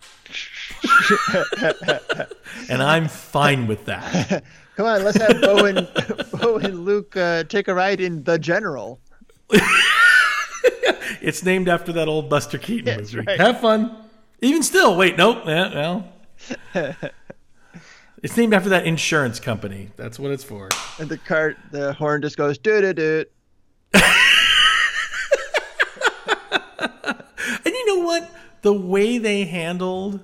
[LAUGHS] and i'm fine with that Come on, let's have Bo and, Bo and Luke uh, take a ride in the General. It's named after that old Buster Keaton That's movie. right. Have fun. Even still, wait, nope. Yeah, well, it's named after that insurance company. That's what it's for. And the cart, the horn just goes doo doo doo. And you know what? The way they handled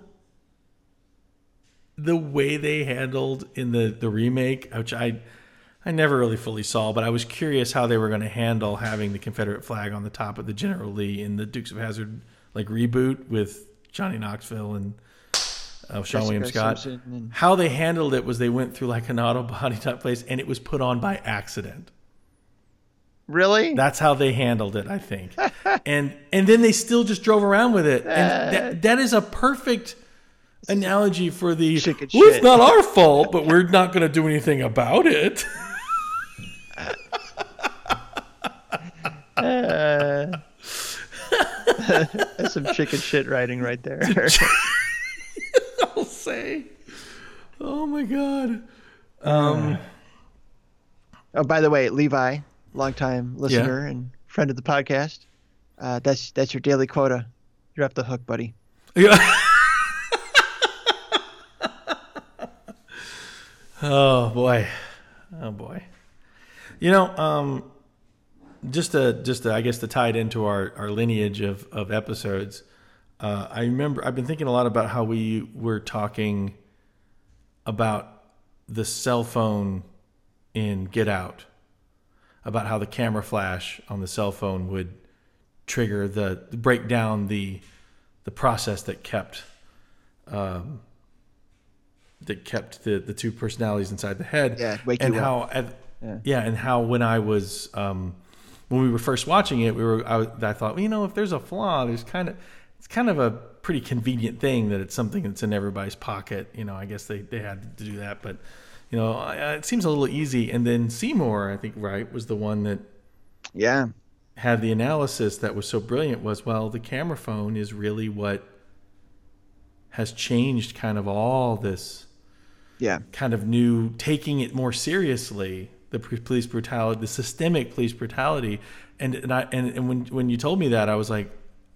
the way they handled in the the remake, which I I never really fully saw, but I was curious how they were going to handle having the Confederate flag on the top of the General Lee in the Dukes of Hazzard like reboot with Johnny Knoxville and uh, Seann William Scott. And- How they handled it was they went through like an [LAUGHS] auto body type place, and it was put on by accident. Really? That's how they handled it, I think. [LAUGHS] and and then they still just drove around with it. And that, that is a perfect analogy for the Chicken well, it's not our fault, but we're not going to do anything about it. [LAUGHS] Uh, that's some chicken shit writing right there. [LAUGHS] I'll say. Oh my god. Um oh, by the way, Levi, longtime listener and friend of the podcast, uh, that's that's your daily quota. You're off the hook, buddy. Yeah. [LAUGHS] oh boy, oh boy. You know, um, just to just to, I guess to tie it into our our lineage of of episodes. Uh, I remember I've been thinking a lot about how we were talking about the cell phone in Get Out, about how the camera flash on the cell phone would trigger the break down the the process that kept um, that kept the the two personalities inside the head. Yeah, wake and you how up. at- Yeah. yeah, and how when I was um, when we were first watching it, we were I, I thought, well, you know, if there's a flaw, there's kind of it's kind of a pretty convenient thing that it's something that's in everybody's pocket. You know, I guess they they had to do that, but you know, I, it seems a little easy. And then Seymour, I think, right, was the one that Yeah. had the analysis that was so brilliant was well the camera phone is really what has changed kind of all this Yeah. kind of new taking it more seriously the police brutality the systemic police brutality and and, I, and, and when when you told me that I was like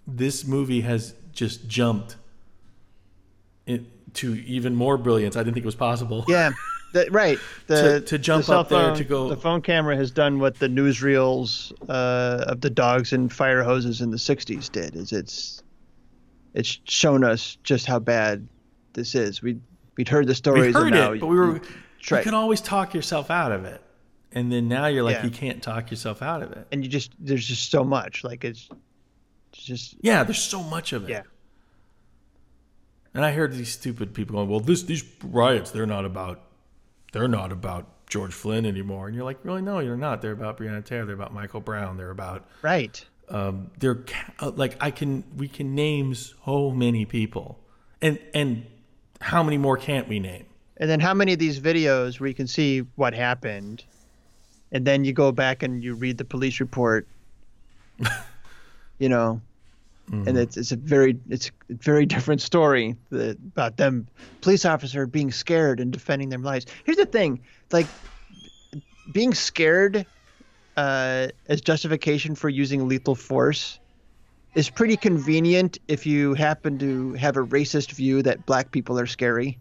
this movie has just jumped it to even more brilliance I didn't think it was possible Yeah. [LAUGHS] The, right. The, To- to jump the up there to go- The phone camera has done what the newsreels uh, of the dogs and fire hoses in the '60s did. Is it's it's shown us just how bad this is. We we'd heard the we stories. heard and now it but we were Right. you could always talk yourself out of it and then now you're like Yeah. you can't talk yourself out of it and you just there's just so much. Like it's, it's just Yeah, there's so much of it. Yeah. And I heard these stupid people going, "Well, this these riots, they're not about, they're not about George Floyd anymore." And you're like, "Really? No, you're not. They're about Breonna Taylor. They're about Michael Brown. They're about, right. um, they're ca- uh, like I can we can name so many people, and and how many more can't we name? And then how many of these videos where you can see what happened, and then you go back and you read the police report, [LAUGHS] you know, and it's it's a very it's a very different story that, about them police officer being scared and defending their lives. Here's the thing, like being scared uh, as justification for using lethal force is pretty convenient if you happen to have a racist view that black people are scary.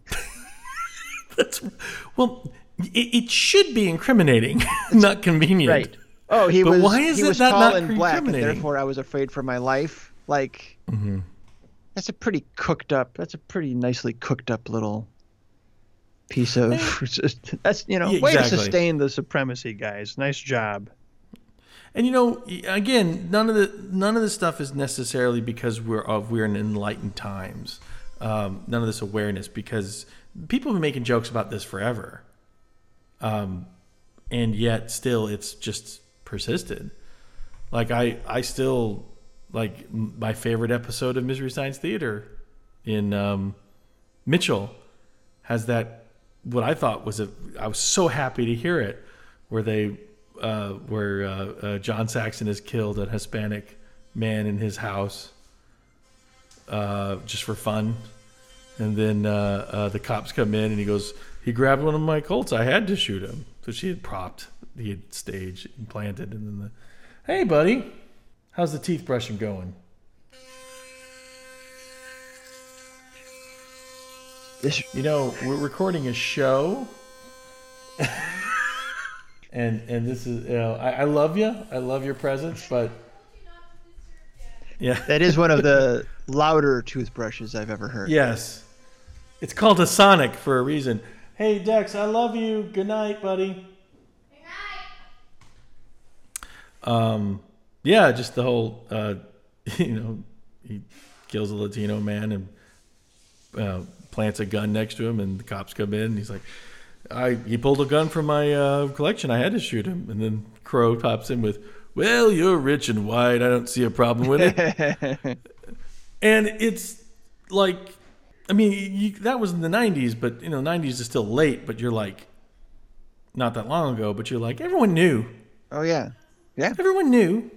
[LAUGHS] That's well, it, it should be incriminating, [LAUGHS] not convenient. Right. Oh, he But was. why is he it was that tall not and black, and therefore I was afraid for my life. Like, Mm-hmm. that's a pretty cooked up. That's a pretty nicely cooked up little piece of. [LAUGHS] that's you know, Yeah, way exactly. to sustain the supremacy, guys. Nice job. And you know, again, none of the none of this stuff is necessarily because we're of we're in enlightened times. Um, none of this awareness because people have been making jokes about this forever, um, and yet still it's just persisted. Like I, I still like my favorite episode of Mystery Science Theater in um, Mitchell has that what I thought was a I was so happy to hear it where they uh, where uh, uh, John Saxon is killed a Hispanic man in his house uh, just for fun. And then uh, uh, the cops come in and he goes he grabbed one of my Colts. I had to shoot him. So she had propped he had staged and planted and then the hey buddy how's the teeth brushing going This You know, we're recording a show, [LAUGHS] and and this is you know, I, I love you, I love your presence, but yeah, that is one of the [LAUGHS] louder toothbrushes I've ever heard. yes, it's called a Sonic for a reason. Hey Dex, I love you. Good night, buddy. Good night. Um, yeah, just the whole, uh, [LAUGHS] you know, he kills a Latino man and uh, plants a gun next to him, and the cops come in, and he's like, "I he pulled a gun from my uh, collection. I had to shoot him." And then Crow pops in with, "Well, you're rich and white. I don't see a problem with it." [LAUGHS] and it's like, I mean, you, that was in the '90s, but you know, '90s is still late. But you're like, not that long ago. But you're like, everyone knew. Oh yeah, yeah. Everyone knew.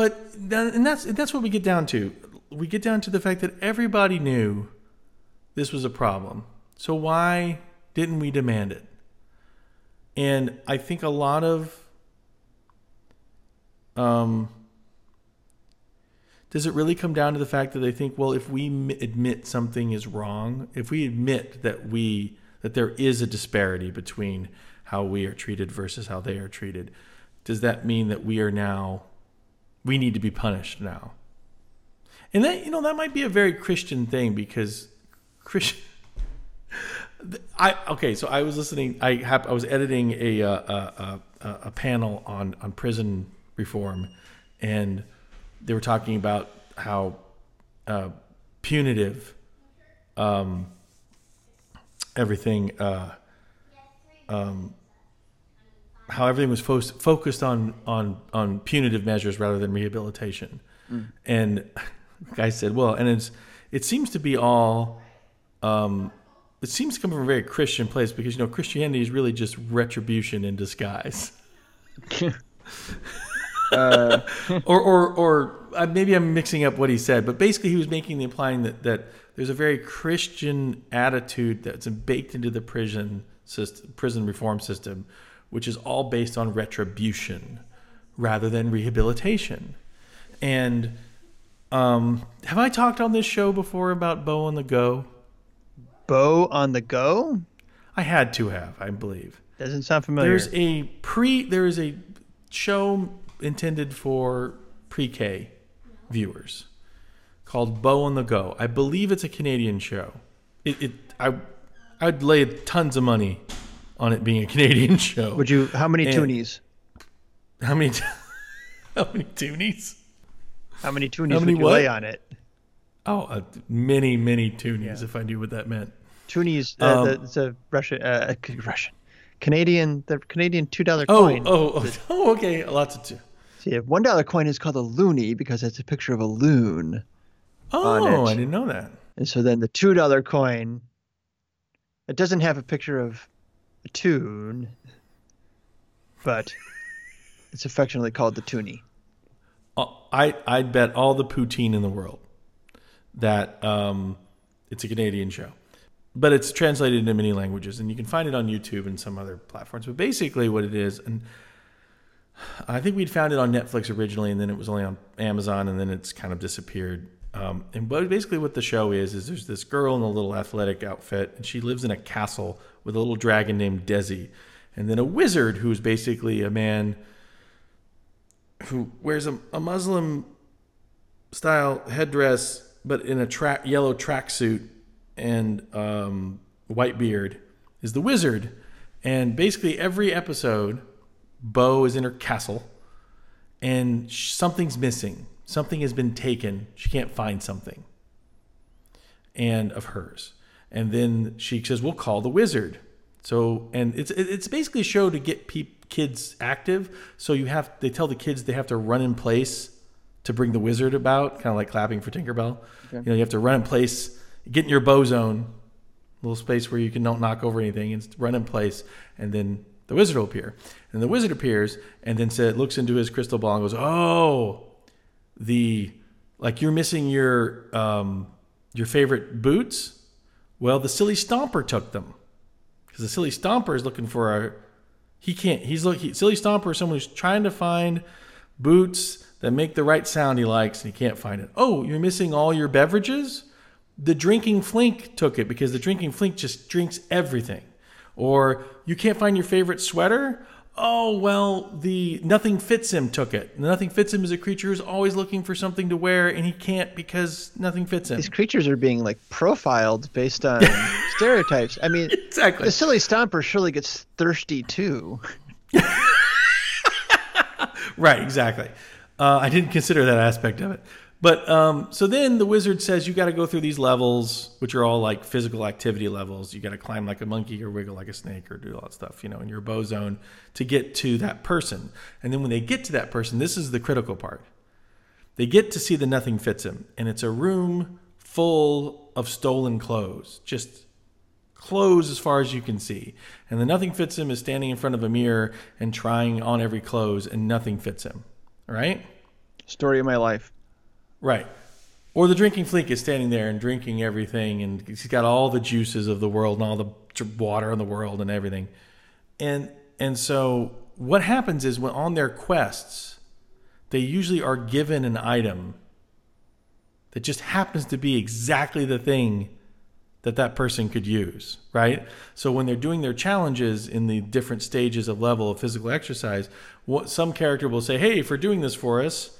But and that's that's what we get down to. We get down to the fact that everybody knew this was a problem. So why didn't we demand it? And I think a lot of um Does it really come down to the fact that they think, well, if we admit something is wrong, if we admit that we that there is a disparity between how we are treated versus how they are treated, does that mean that we are now we need to be punished now? And that you know that might be a very Christian thing because Christian. [LAUGHS] I okay, so I was listening. I have I was editing a uh, a, a, a panel on on prison reform, and they were talking about how uh, punitive um, everything, uh, um, how everything was fo- focused on on on punitive measures rather than rehabilitation, mm. and the guy said, "Well, and it's it seems to be all." Um, it seems to come from a very Christian place because you know Christianity is really just retribution in disguise. [LAUGHS] uh. [LAUGHS] or or or uh, maybe I'm mixing up what he said, but basically he was making the implying that that there's a very Christian attitude that's baked into the prison system, prison reform system, which is all based on retribution rather than rehabilitation. And um, have I talked on this show before about Bo on the Go? Bo on the Go? I had to have, I believe. Doesn't sound familiar. There's a pre. There is a show intended for pre-K viewers called Bo on the Go. I believe it's a Canadian show. It, it I I'd lay tons of money on it being a Canadian [LAUGHS] show. Would you? How many and toonies? How many? [LAUGHS] how many toonies? How many toonies how many would you what? lay on it? Oh, uh, many, many toonies. Yeah. If I knew what that meant. Toonies. Uh, um, the, it's a Russian. Uh, [LAUGHS] Russian. Canadian. The Canadian two dollar oh, coin. Oh, oh, oh, okay. Lots of two. See, a one dollar coin is called a loonie because it's a picture of a loon. Oh, I didn't know that. And so then the two dollar coin, it doesn't have a picture of a tune, but it's affectionately called the toonie. Uh, I I'd bet all the poutine in the world that um, it's a Canadian show, but it's translated into many languages, and you can find it on YouTube and some other platforms. But basically, what it is, and I think we'd found it on Netflix originally, and then it was only on Amazon, and then it's kind of disappeared. Um, and basically, what the show is is there's this girl in a little athletic outfit, and she lives in a castle with a little dragon named Dezzy, and then a wizard who's basically a man who wears a, a Muslim style headdress, but in a tra- yellow tracksuit and um, white beard, is the wizard. And basically, every episode Bo is in her castle and something's missing. Something has been taken. She can't find something. And of hers. And then she says, "We'll call the wizard." So, and it's it's basically a show to get pe- kids active. So you have they tell the kids they have to run in place to bring the wizard about, kind of like clapping for Tinkerbell. Okay. You know, you have to run in place, get in your Bo zone, little space where you can don't knock over anything, and run in place, and then the wizard will appear. And the wizard appears and then said, looks into his crystal ball and goes, "Oh, the like you're missing your um, your favorite boots. Well, the silly stomper took them because the silly stomper is looking for a he can't. He's looking silly stomper is someone who's trying to find boots that make the right sound he likes and he can't find it. Oh, you're missing all your beverages. The drinking flink took it because the drinking flink just drinks everything. Or you can't find your favorite sweater? Oh, well, the nothing fits him took it. Nothing fits him is a creature who's always looking for something to wear and he can't because nothing fits him. These creatures are being like profiled based on [LAUGHS] stereotypes. I mean, exactly. The silly stomper surely gets thirsty too. [LAUGHS] right, exactly. Uh, I didn't consider that aspect of it. But um, so then the wizard says you got to go through these levels, which are all like physical activity levels. You got to climb like a monkey or wiggle like a snake or do all that stuff, you know, in your Bo zone to get to that person. And then when they get to that person, this is the critical part. They get to see the nothing fits him, and it's a room full of stolen clothes, just clothes as far as you can see. And the nothing fits him is standing in front of a mirror and trying on every clothes, and nothing fits him. Right? Story of my life. Right. Or the drinking flink is standing there and drinking everything, and he's got all the juices of the world and all the water in the world and everything. And and so what happens is when on their quests, they usually are given an item that just happens to be exactly the thing that that person could use, right? So when they're doing their challenges in the different stages of level of physical exercise, what some character will say, "Hey, for doing this for us,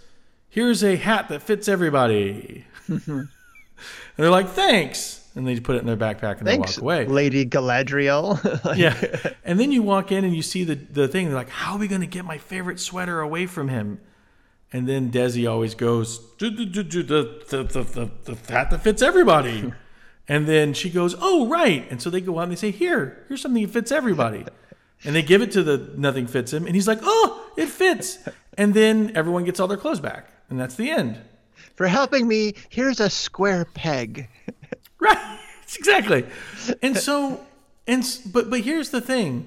here's a hat that fits everybody." [LAUGHS] and they're like, "Thanks." And they put it in their backpack and Thanks, they walk away. Lady Galadriel. [LAUGHS] Like, yeah. And then you walk in and you see the, the thing. They're like, how are we going to get my favorite sweater away from him? And then Dezzy always goes, "Do, do, do, do, the, the, the, the, the hat that fits everybody. [LAUGHS] and then she goes, oh, right. And so they go out and they say, here, here's something that fits everybody. And they give it to the nothing fits him. And he's like, oh, it fits. And then everyone gets all their clothes back. And that's the end. For helping me, here's a square peg. [LAUGHS] Right. exactly. And so, and but but here's the thing.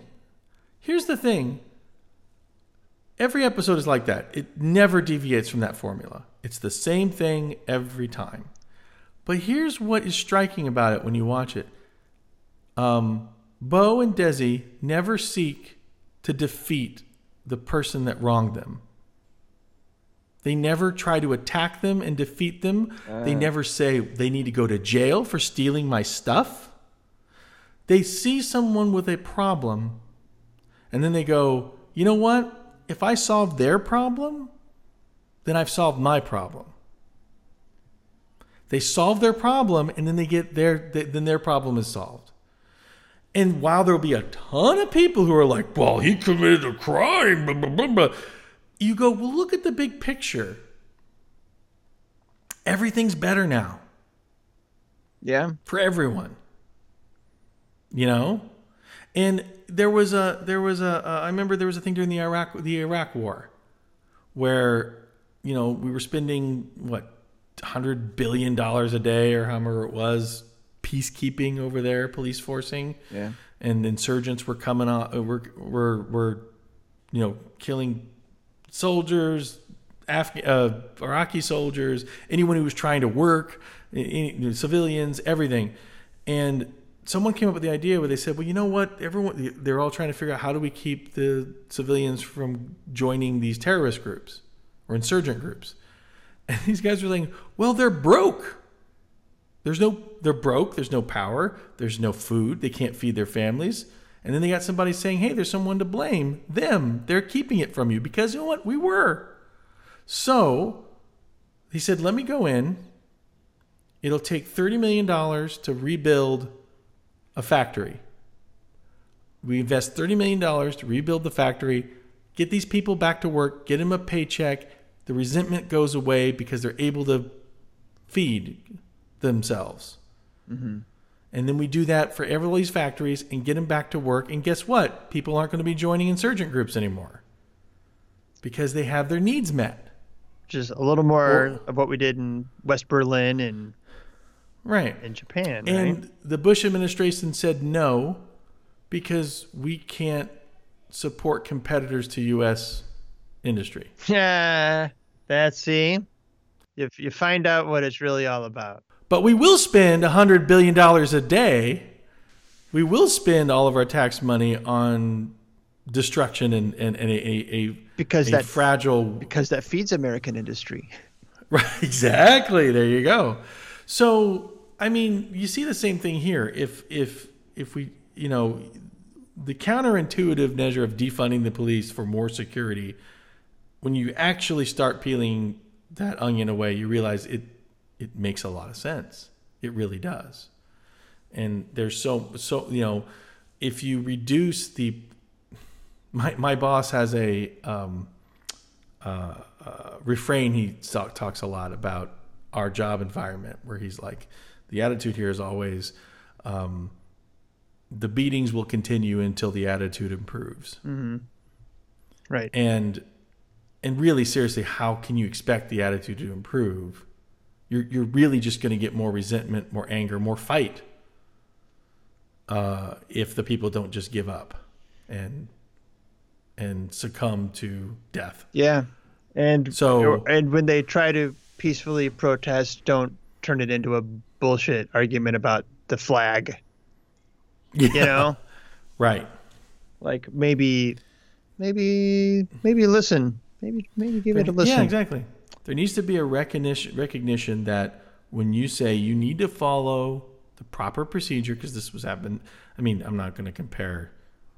Here's the thing. Every episode is like that. It never deviates from that formula. It's the same thing every time. But here's what is striking about it when you watch it. Um, Bo and Dezzy never seek to defeat the person that wronged them. They never try to attack them and defeat them. They ah. never say they need to go to jail for stealing my stuff. They see someone with a problem and then they go, you know what? If I solve their problem, then I've solved my problem. They solve their problem and then they get their, then their problem is solved. And while there'll be a ton of people who are like, well, he committed a crime, blah, blah, blah, blah, you go, well, look at the big picture. Everything's better now Yeah. for everyone. You know, and there was a there was a uh, I remember there was a thing during the Iraq the Iraq War, where you know we were spending what hundred billion dollars a day or however it was peacekeeping over there, police forcing, Yeah. and insurgents were coming on were were were you know killing soldiers Af- uh, Iraqi soldiers anyone who was trying to work any, you know, civilians everything. And someone came up with the idea where they said well you know what? Everyone they're all trying to figure out how do we keep the civilians from joining these terrorist groups or insurgent groups. And these guys were saying well they're broke. There's no they're broke. There's no power. There's no food. They can't feed their families and then they got somebody saying hey there's someone to blame. Them. They're keeping it from you. Because you know what? We were. So he said let me go in. It'll take 30 million dollars to rebuild a factory. We invest 30 million dollars to rebuild the factory get these people back to work get them a paycheck. The resentment goes away because they're able to feed themselves. Mm-hmm. And then we do that for every of these factories and get them back to work. And guess what? People aren't going to be joining insurgent groups anymore because they have their needs met. Which is a little more Well- of what we did in West Berlin and Right. in Japan, And right? the Bush administration said no because we can't support competitors to U.S. industry. Yeah. That's see. If you find out what it's really all about. But we will spend $100 billion a day. We will spend all of our tax money on destruction and, and, and a, a, a, Because a that fragile. because that feeds American industry. [LAUGHS] Right, exactly. There you go. So, I mean, you see the same thing here. If, if, if we, you know, the counterintuitive measure of defunding the police for more security, when you actually start peeling that onion away, you realize it it makes a lot of sense. It really does. And there's so so you know, if you reduce the my my boss has a um, uh, uh, refrain he talk, talks a lot about our job environment where he's like the attitude here is always um, the beatings will continue until the attitude improves Right. and and really seriously how can you expect the attitude to improve you're you're really just going to get more resentment more anger more fight uh, if the people don't just give up and and succumb to death Yeah. And So- and when they try to peacefully protest, don't turn it into a bullshit argument about the flag. You know? [LAUGHS] right like maybe maybe maybe listen. Maybe maybe give it a listen. yeah exactly there needs to be a recognition recognition that when you say you need to follow the proper procedure because this was happened. I mean, I'm not going to compare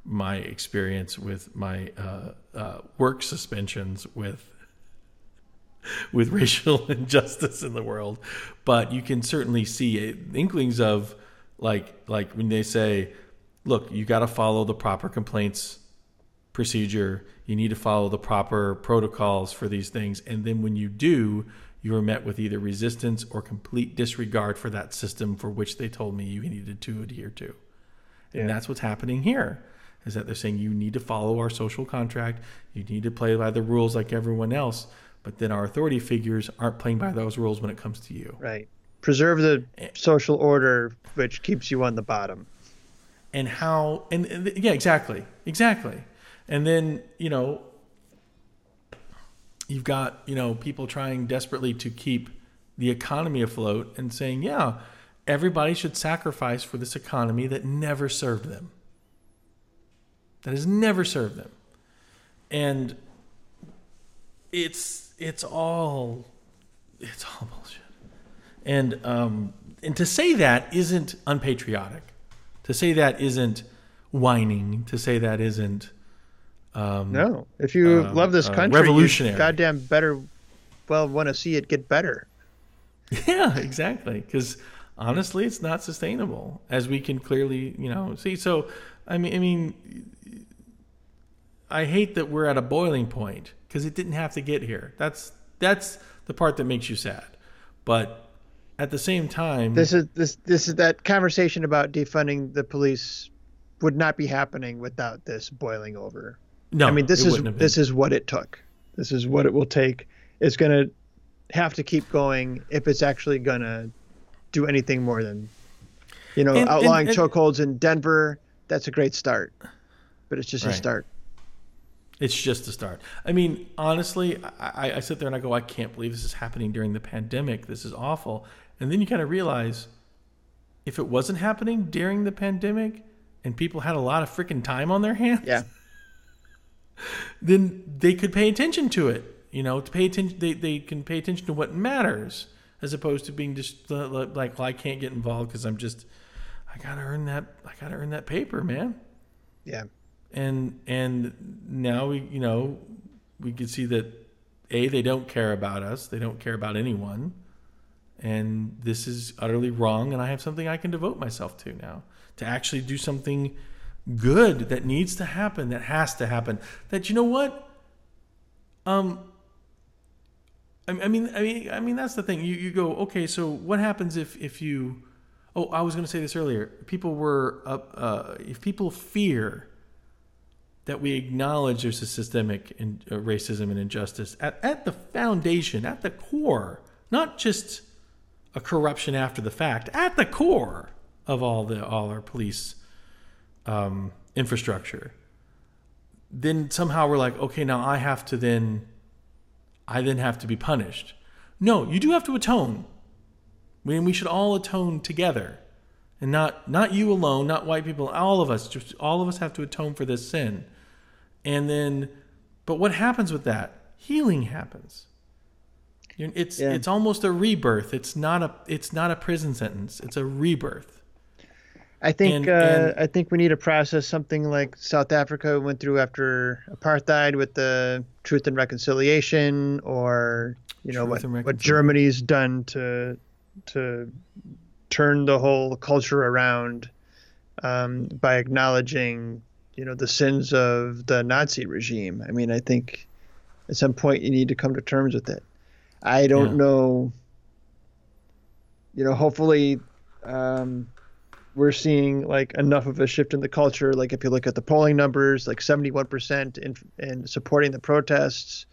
my experience with my uh, uh, work suspensions with [LAUGHS] with racial [LAUGHS] injustice in the world, but you can certainly see inklings of like like when they say, "Look, you got to follow the proper complaints procedure. You need to follow the proper protocols for these things, and then when you do." You are met with either resistance or complete disregard for that system for which they told me you needed to adhere to. And yeah. that's what's happening here is that they're saying you need to follow our social contract, you need to play by the rules like everyone else, but then our authority figures aren't playing by those rules when it comes to you. Right. Preserve the eh. social order which keeps you on the bottom. And how and, and yeah, exactly. Exactly. And then, you know, you've got, you know, people trying desperately to keep the economy afloat and saying, yeah, everybody should sacrifice for this economy that never served them that has never served them. And it's it's all it's all bullshit. And um, and to say that isn't unpatriotic. To say that isn't whining. To say that isn't um, no. If you uh, love this uh, country, revolutionary. goddamn better. Well, want to see it get better. [LAUGHS] Yeah, exactly. Because honestly, it's not sustainable, as we can clearly, you know, see. So, I mean, I mean, I hate that we're at a boiling point because it didn't have to get here. That's that's the part that makes you sad. But at the same time, this is this this is that conversation about defunding the police would not be happening without this boiling over. No, I mean this is this is what it took. This is what it will take. It's going to have to keep going if it's actually going to do anything more than you know and, outlawing and, and, chokeholds in Denver. That's a great start, but it's just right. a start. It's just a start. I mean, honestly, I, I sit there and I go, I can't believe this is happening during the pandemic. This is awful. And then you kind of realize if it wasn't happening during the pandemic and people had a lot of freaking time on their [LAUGHS] hands, yeah. Then they could pay attention to it. You know, to pay attention, they, they can pay attention to what matters as opposed to being just uh, like, well, I can't get involved because I'm just, I gotta earn that, I gotta earn that paper, man. Yeah and and now we you know we can see that a they don't care about us they don't care about anyone and this is utterly wrong and i have something i can devote myself to now to actually do something good that needs to happen that has to happen that you know what um I mean, I mean, I mean, that's the thing. You you go, okay. So what happens if if you? Oh, I was going to say this earlier. People were. Uh, if people fear that we acknowledge there's a systemic in, uh, racism and injustice at, at the foundation, at the core, not just a corruption after the fact, at the core of all the all our police um, infrastructure. Then somehow we're like, okay, now I have to then, I then have to be punished. No, you do have to atone. I mean, we should all atone together, and not not you alone, not white people. All of us, just all of us have to atone for this sin. And then, but what happens with that? Healing happens. It's yeah. it's almost a rebirth. It's not a it's not a prison sentence. It's a rebirth. I think and, uh, and, I think we need to process something like South Africa went through after apartheid with the Truth and Reconciliation, or you know what what Germany's done to to turn the whole culture around um, by acknowledging you know the sins of the Nazi regime. I mean, I think at some point you need to come to terms with it. I don't yeah. know. You know, hopefully, um, we're seeing like enough of a shift in the culture. Like if you look at the polling numbers, like 71% in in supporting the protests.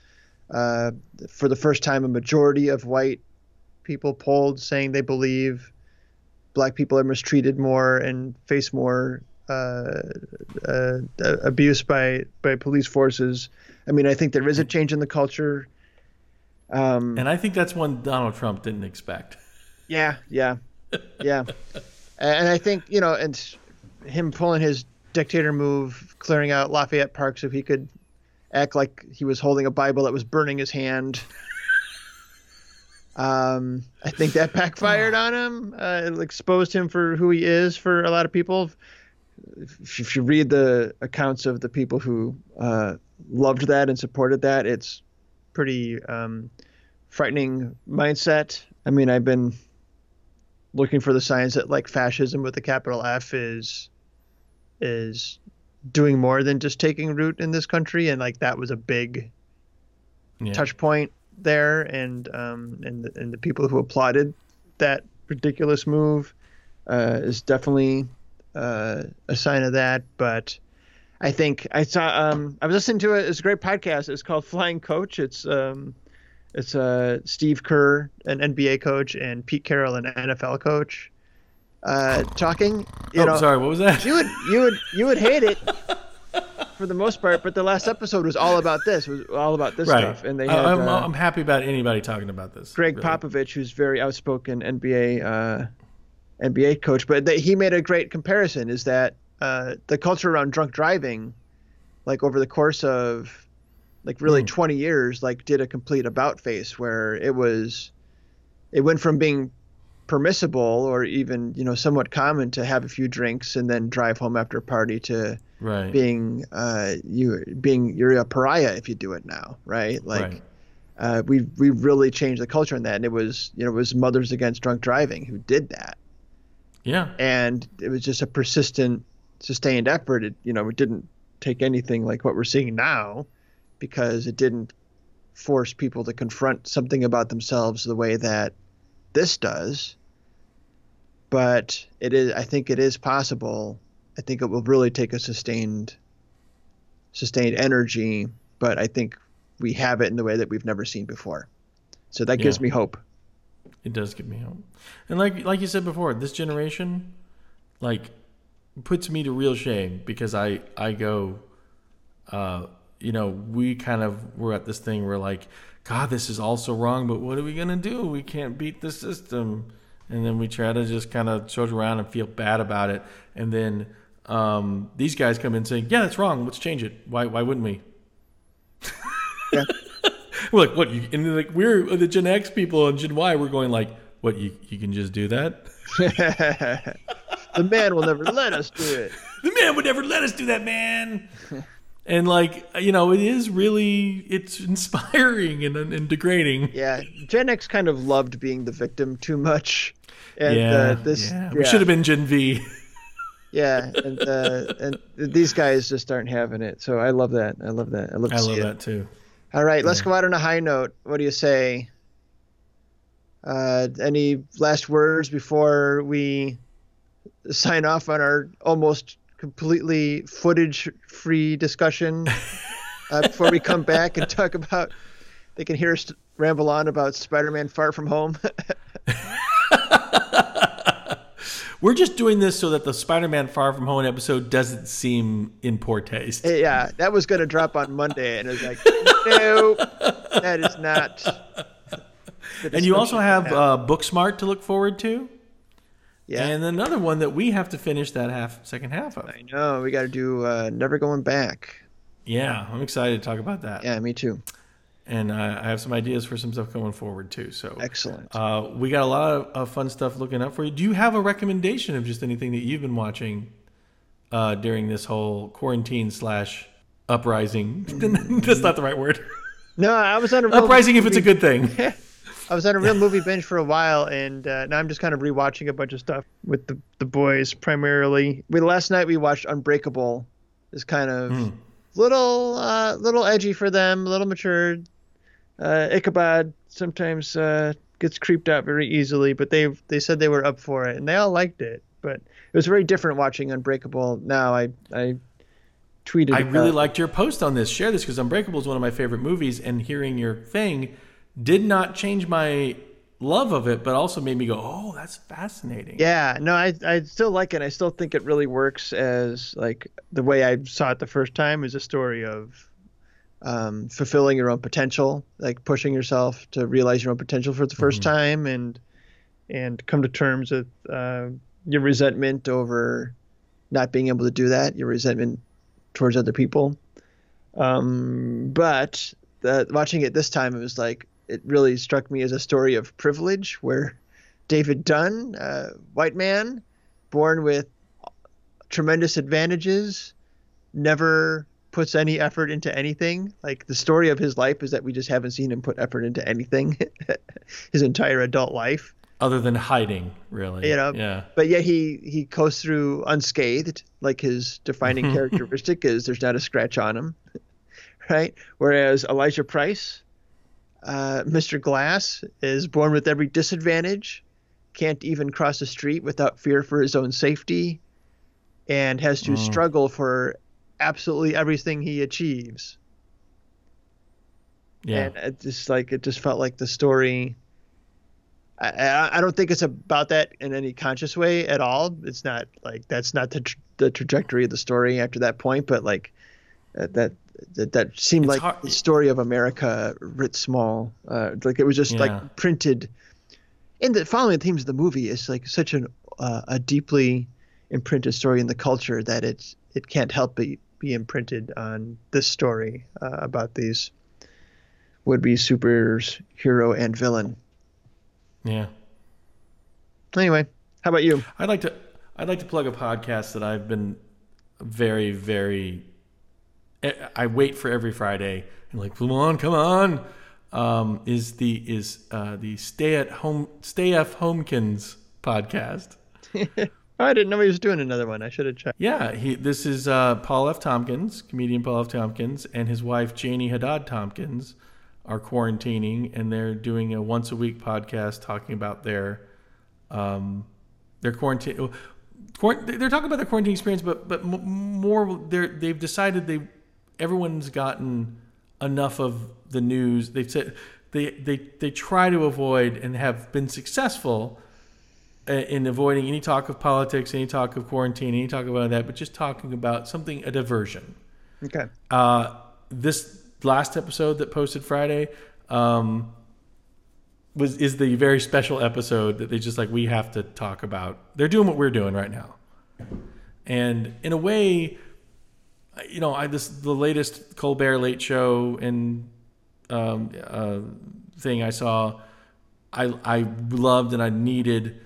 Uh, for the first time, a majority of white people polled saying they believe black people are mistreated more and face more uh, uh, abuse by by police forces. I mean, I think there is a change in the culture. Um, and I think that's one Donald Trump didn't expect. Yeah, yeah, yeah. [LAUGHS] and I think you know, and him pulling his dictator move, clearing out Lafayette Park so he could act like he was holding a Bible that was burning his hand. Um, I think that backfired on him. Uh, it exposed him for who he is for a lot of people. If, if you read the accounts of the people who uh, loved that and supported that, it's pretty um, frightening mindset. I mean, I've been looking for the signs that like fascism with a capital F is is doing more than just taking root in this country, and like that was a big yeah. touch point there, and um, and the, and the people who applauded that ridiculous move uh, is definitely uh, a sign of that. But I think I saw um, I was listening to it. It's a great podcast. It's called Flying Coach. It's um, it's uh, Steve Kerr, an NBA coach, and Pete Carroll, an NFL coach, uh, talking. You oh, know, sorry. What was that? You would you would you would hate it [LAUGHS] for the most part, but the last episode was all about this. Was all about this right. stuff, and they. Had, I'm, uh, I'm happy about anybody talking about this. Gregg really. Popovich, who's very outspoken NBA uh, NBA coach, but they, he made a great comparison. Is that uh, the culture around drunk driving, like over the course of like really mm. 20 years like did a complete about face where it was it went from being permissible or even you know somewhat common to have a few drinks and then drive home after a party to right. being uh you being you're a pariah if you do it now right like right. uh we we really changed the culture in that and it was you know it was mothers against drunk driving who did that yeah and it was just a persistent sustained effort it you know it didn't take anything like what we're seeing now because it didn't force people to confront something about themselves the way that this does. But it is I think it is possible. I think it will really take a sustained sustained energy, but I think we have it in the way that we've never seen before. So that yeah. gives me hope. It does give me hope. And like like you said before, this generation like puts me to real shame because I I go uh you know, we kind of were at this thing where like, God, this is also wrong, but what are we gonna do? We can't beat the system. And then we try to just kind of show around and feel bad about it. And then um, these guys come in saying, "Yeah, that's wrong. Let's change it. Why? Why wouldn't we?" Yeah. [LAUGHS] we're like, "What?" You, and like we're the Gen X people and Gen Y. We're going like, "What? You you can just do that?" [LAUGHS] the man will never let us do it. [LAUGHS] The man would never let us do that, man and like you know it is really it's [LAUGHS] inspiring and, and degrading. Yeah gen x kind of loved being the victim too much. And yeah, uh, this yeah. we should have been gen v. Yeah and uh, and these guys just aren't having it. So i love that. I love that. I love, I love that it. too. All right let's go out on a high note. What do you say? Uh, any last words before we sign off on our almost completely footage free discussion uh, before we come back and talk about they can hear us ramble on about spider-man far from home. [LAUGHS] We're just doing this so that the spider-man far from home episode doesn't seem in poor taste. Yeah that was going to drop on monday and it was like no that is not and you also have. uh, booksmart to look forward to yeah. And another one that we have to finish that half second half of. I know. We got to do uh, Never Going Back. Yeah, I'm excited to talk about that. Yeah, me too. And uh, I have some ideas for some stuff going forward too. So excellent. Uh, we got a lot of, of, fun stuff looking up for you. Do you have a recommendation of just anything that you've been watching uh, during this whole quarantine slash uprising? [LAUGHS] That's not the right word. No, I was on a uprising if it's a good thing. [LAUGHS] I was on a real [LAUGHS] movie binge for a while, and uh, now I'm just kind of rewatching a bunch of stuff with the the boys primarily. We last night we watched Unbreakable. Is kind of mm. little uh, little edgy for them, a little mature. Uh, Ichabod sometimes uh, gets creeped out very easily, but they they said they were up for it, and they all liked it. But it was very different watching Unbreakable. Now I I tweeted. I really liked your post on this. Share this because Unbreakable is one of my favorite movies, and hearing your thing did not change my love of it, but also made me go, "Oh, that's fascinating." Yeah, no, I I still like it. I still think it really works as like the way I saw it the first time is a story of um, fulfilling your own potential, like pushing yourself to realize your own potential for the 1st mm-hmm. time, and and come to terms with uh, your resentment over not being able to do that, your resentment towards other people. Um, but the, watching it this time, it was like it really struck me as a story of privilege, where David Dunn, uh, white man, born with tremendous advantages, never puts any effort into anything. Like the story of his life is that we just haven't seen him put effort into anything [LAUGHS] his entire adult life. Other than hiding, really. You know, yeah. But yet he he goes through unscathed. Like his defining [LAUGHS] characteristic is there's not a scratch on him, [LAUGHS] right? Whereas Elijah Price, uh, Mr. Glass, is born with every disadvantage, can't even cross the street without fear for his own safety, and has to Mm. struggle for absolutely everything he achieves. Yeah. And it just like it just felt like the story. I, I, don't think it's about that in any conscious way at all. It's not like that's not the tra- the trajectory of the story after that point. But like uh, that that that seemed It's like hard- the story of America writ small. Uh, like it was just Yeah. like printed. And the following the themes of the movie is like such an uh, a deeply imprinted story in the culture that it's it can't help but be imprinted on this story uh, about these would-be superheroes superhero and villain. yeah. Anyway, how about you? I'd like to I'd like to plug a podcast that I've been very very I- wait for every Friday and like come on come on um, is the is uh, the stay at home stay f homekins podcast. [LAUGHS] Oh, I didn't know he was doing another one. I should have checked. Yeah, he this is uh, Paul F. Tompkins, comedian Paul F. Tompkins, and his wife Janie Haddad Tompkins are quarantining, and they're doing a once a week podcast talking about their um, their quarantine. quarant- They're talking about their quarantine experience, but but m- more they're they've decided they everyone's gotten enough of the news. They've said they they they try to avoid and have been successful uh, in avoiding any talk of politics, any talk of quarantine, any talk about that, but just talking about something a diversion. Okay. Uh, this last episode that posted Friday um, was is the very special episode that they just like we have to talk about. They're doing what we're doing right now, and in a way, you know, I this the latest Colbert Late Show and um, uh, thing I saw. I I loved and I needed,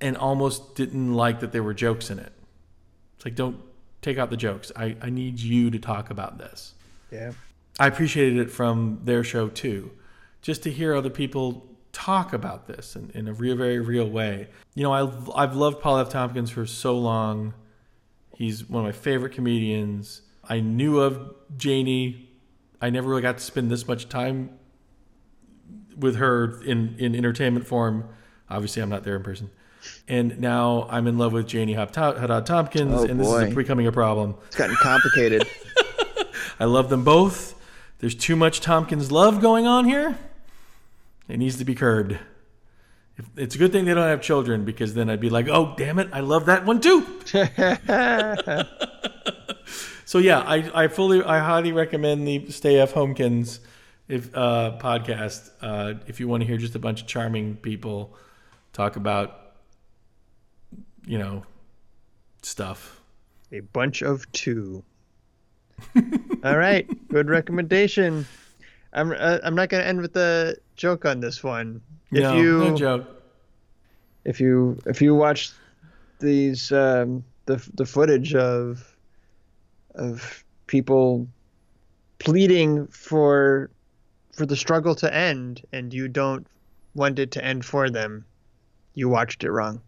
and almost didn't like that there were jokes in it. It's like don't take out the jokes. I, I need you to talk about this. Yeah. I appreciated it from their show too, just to hear other people talk about this in, in a real, very real way. You know, I've, I've loved Paul F. Tompkins for so long. He's one of my favorite comedians. I knew of Janie. I never really got to spend this much time with her in, in entertainment form. Obviously, I'm not there in person. And now I'm in love with Janie Hop- Haddad Tompkins, Oh, and this boy. is becoming a problem. It's gotten complicated. [LAUGHS] I love them both. There's too much Tompkins love going on here. It needs to be curbed. If, it's a good thing they don't have children because then I'd be like, oh, damn it, I love that one too. [LAUGHS] so yeah, I, I fully, I highly recommend the Stay F Homekins if uh, podcast uh, if you want to hear just a bunch of charming people talk about, you know, stuff. a bunch of two. [LAUGHS] All right, good recommendation. I'm uh, I'm not gonna end with a joke on this one. If no, you no joke. If you if you watch these um, the the footage of of people pleading for for the struggle to end and you don't want it to end for them, you watched it wrong.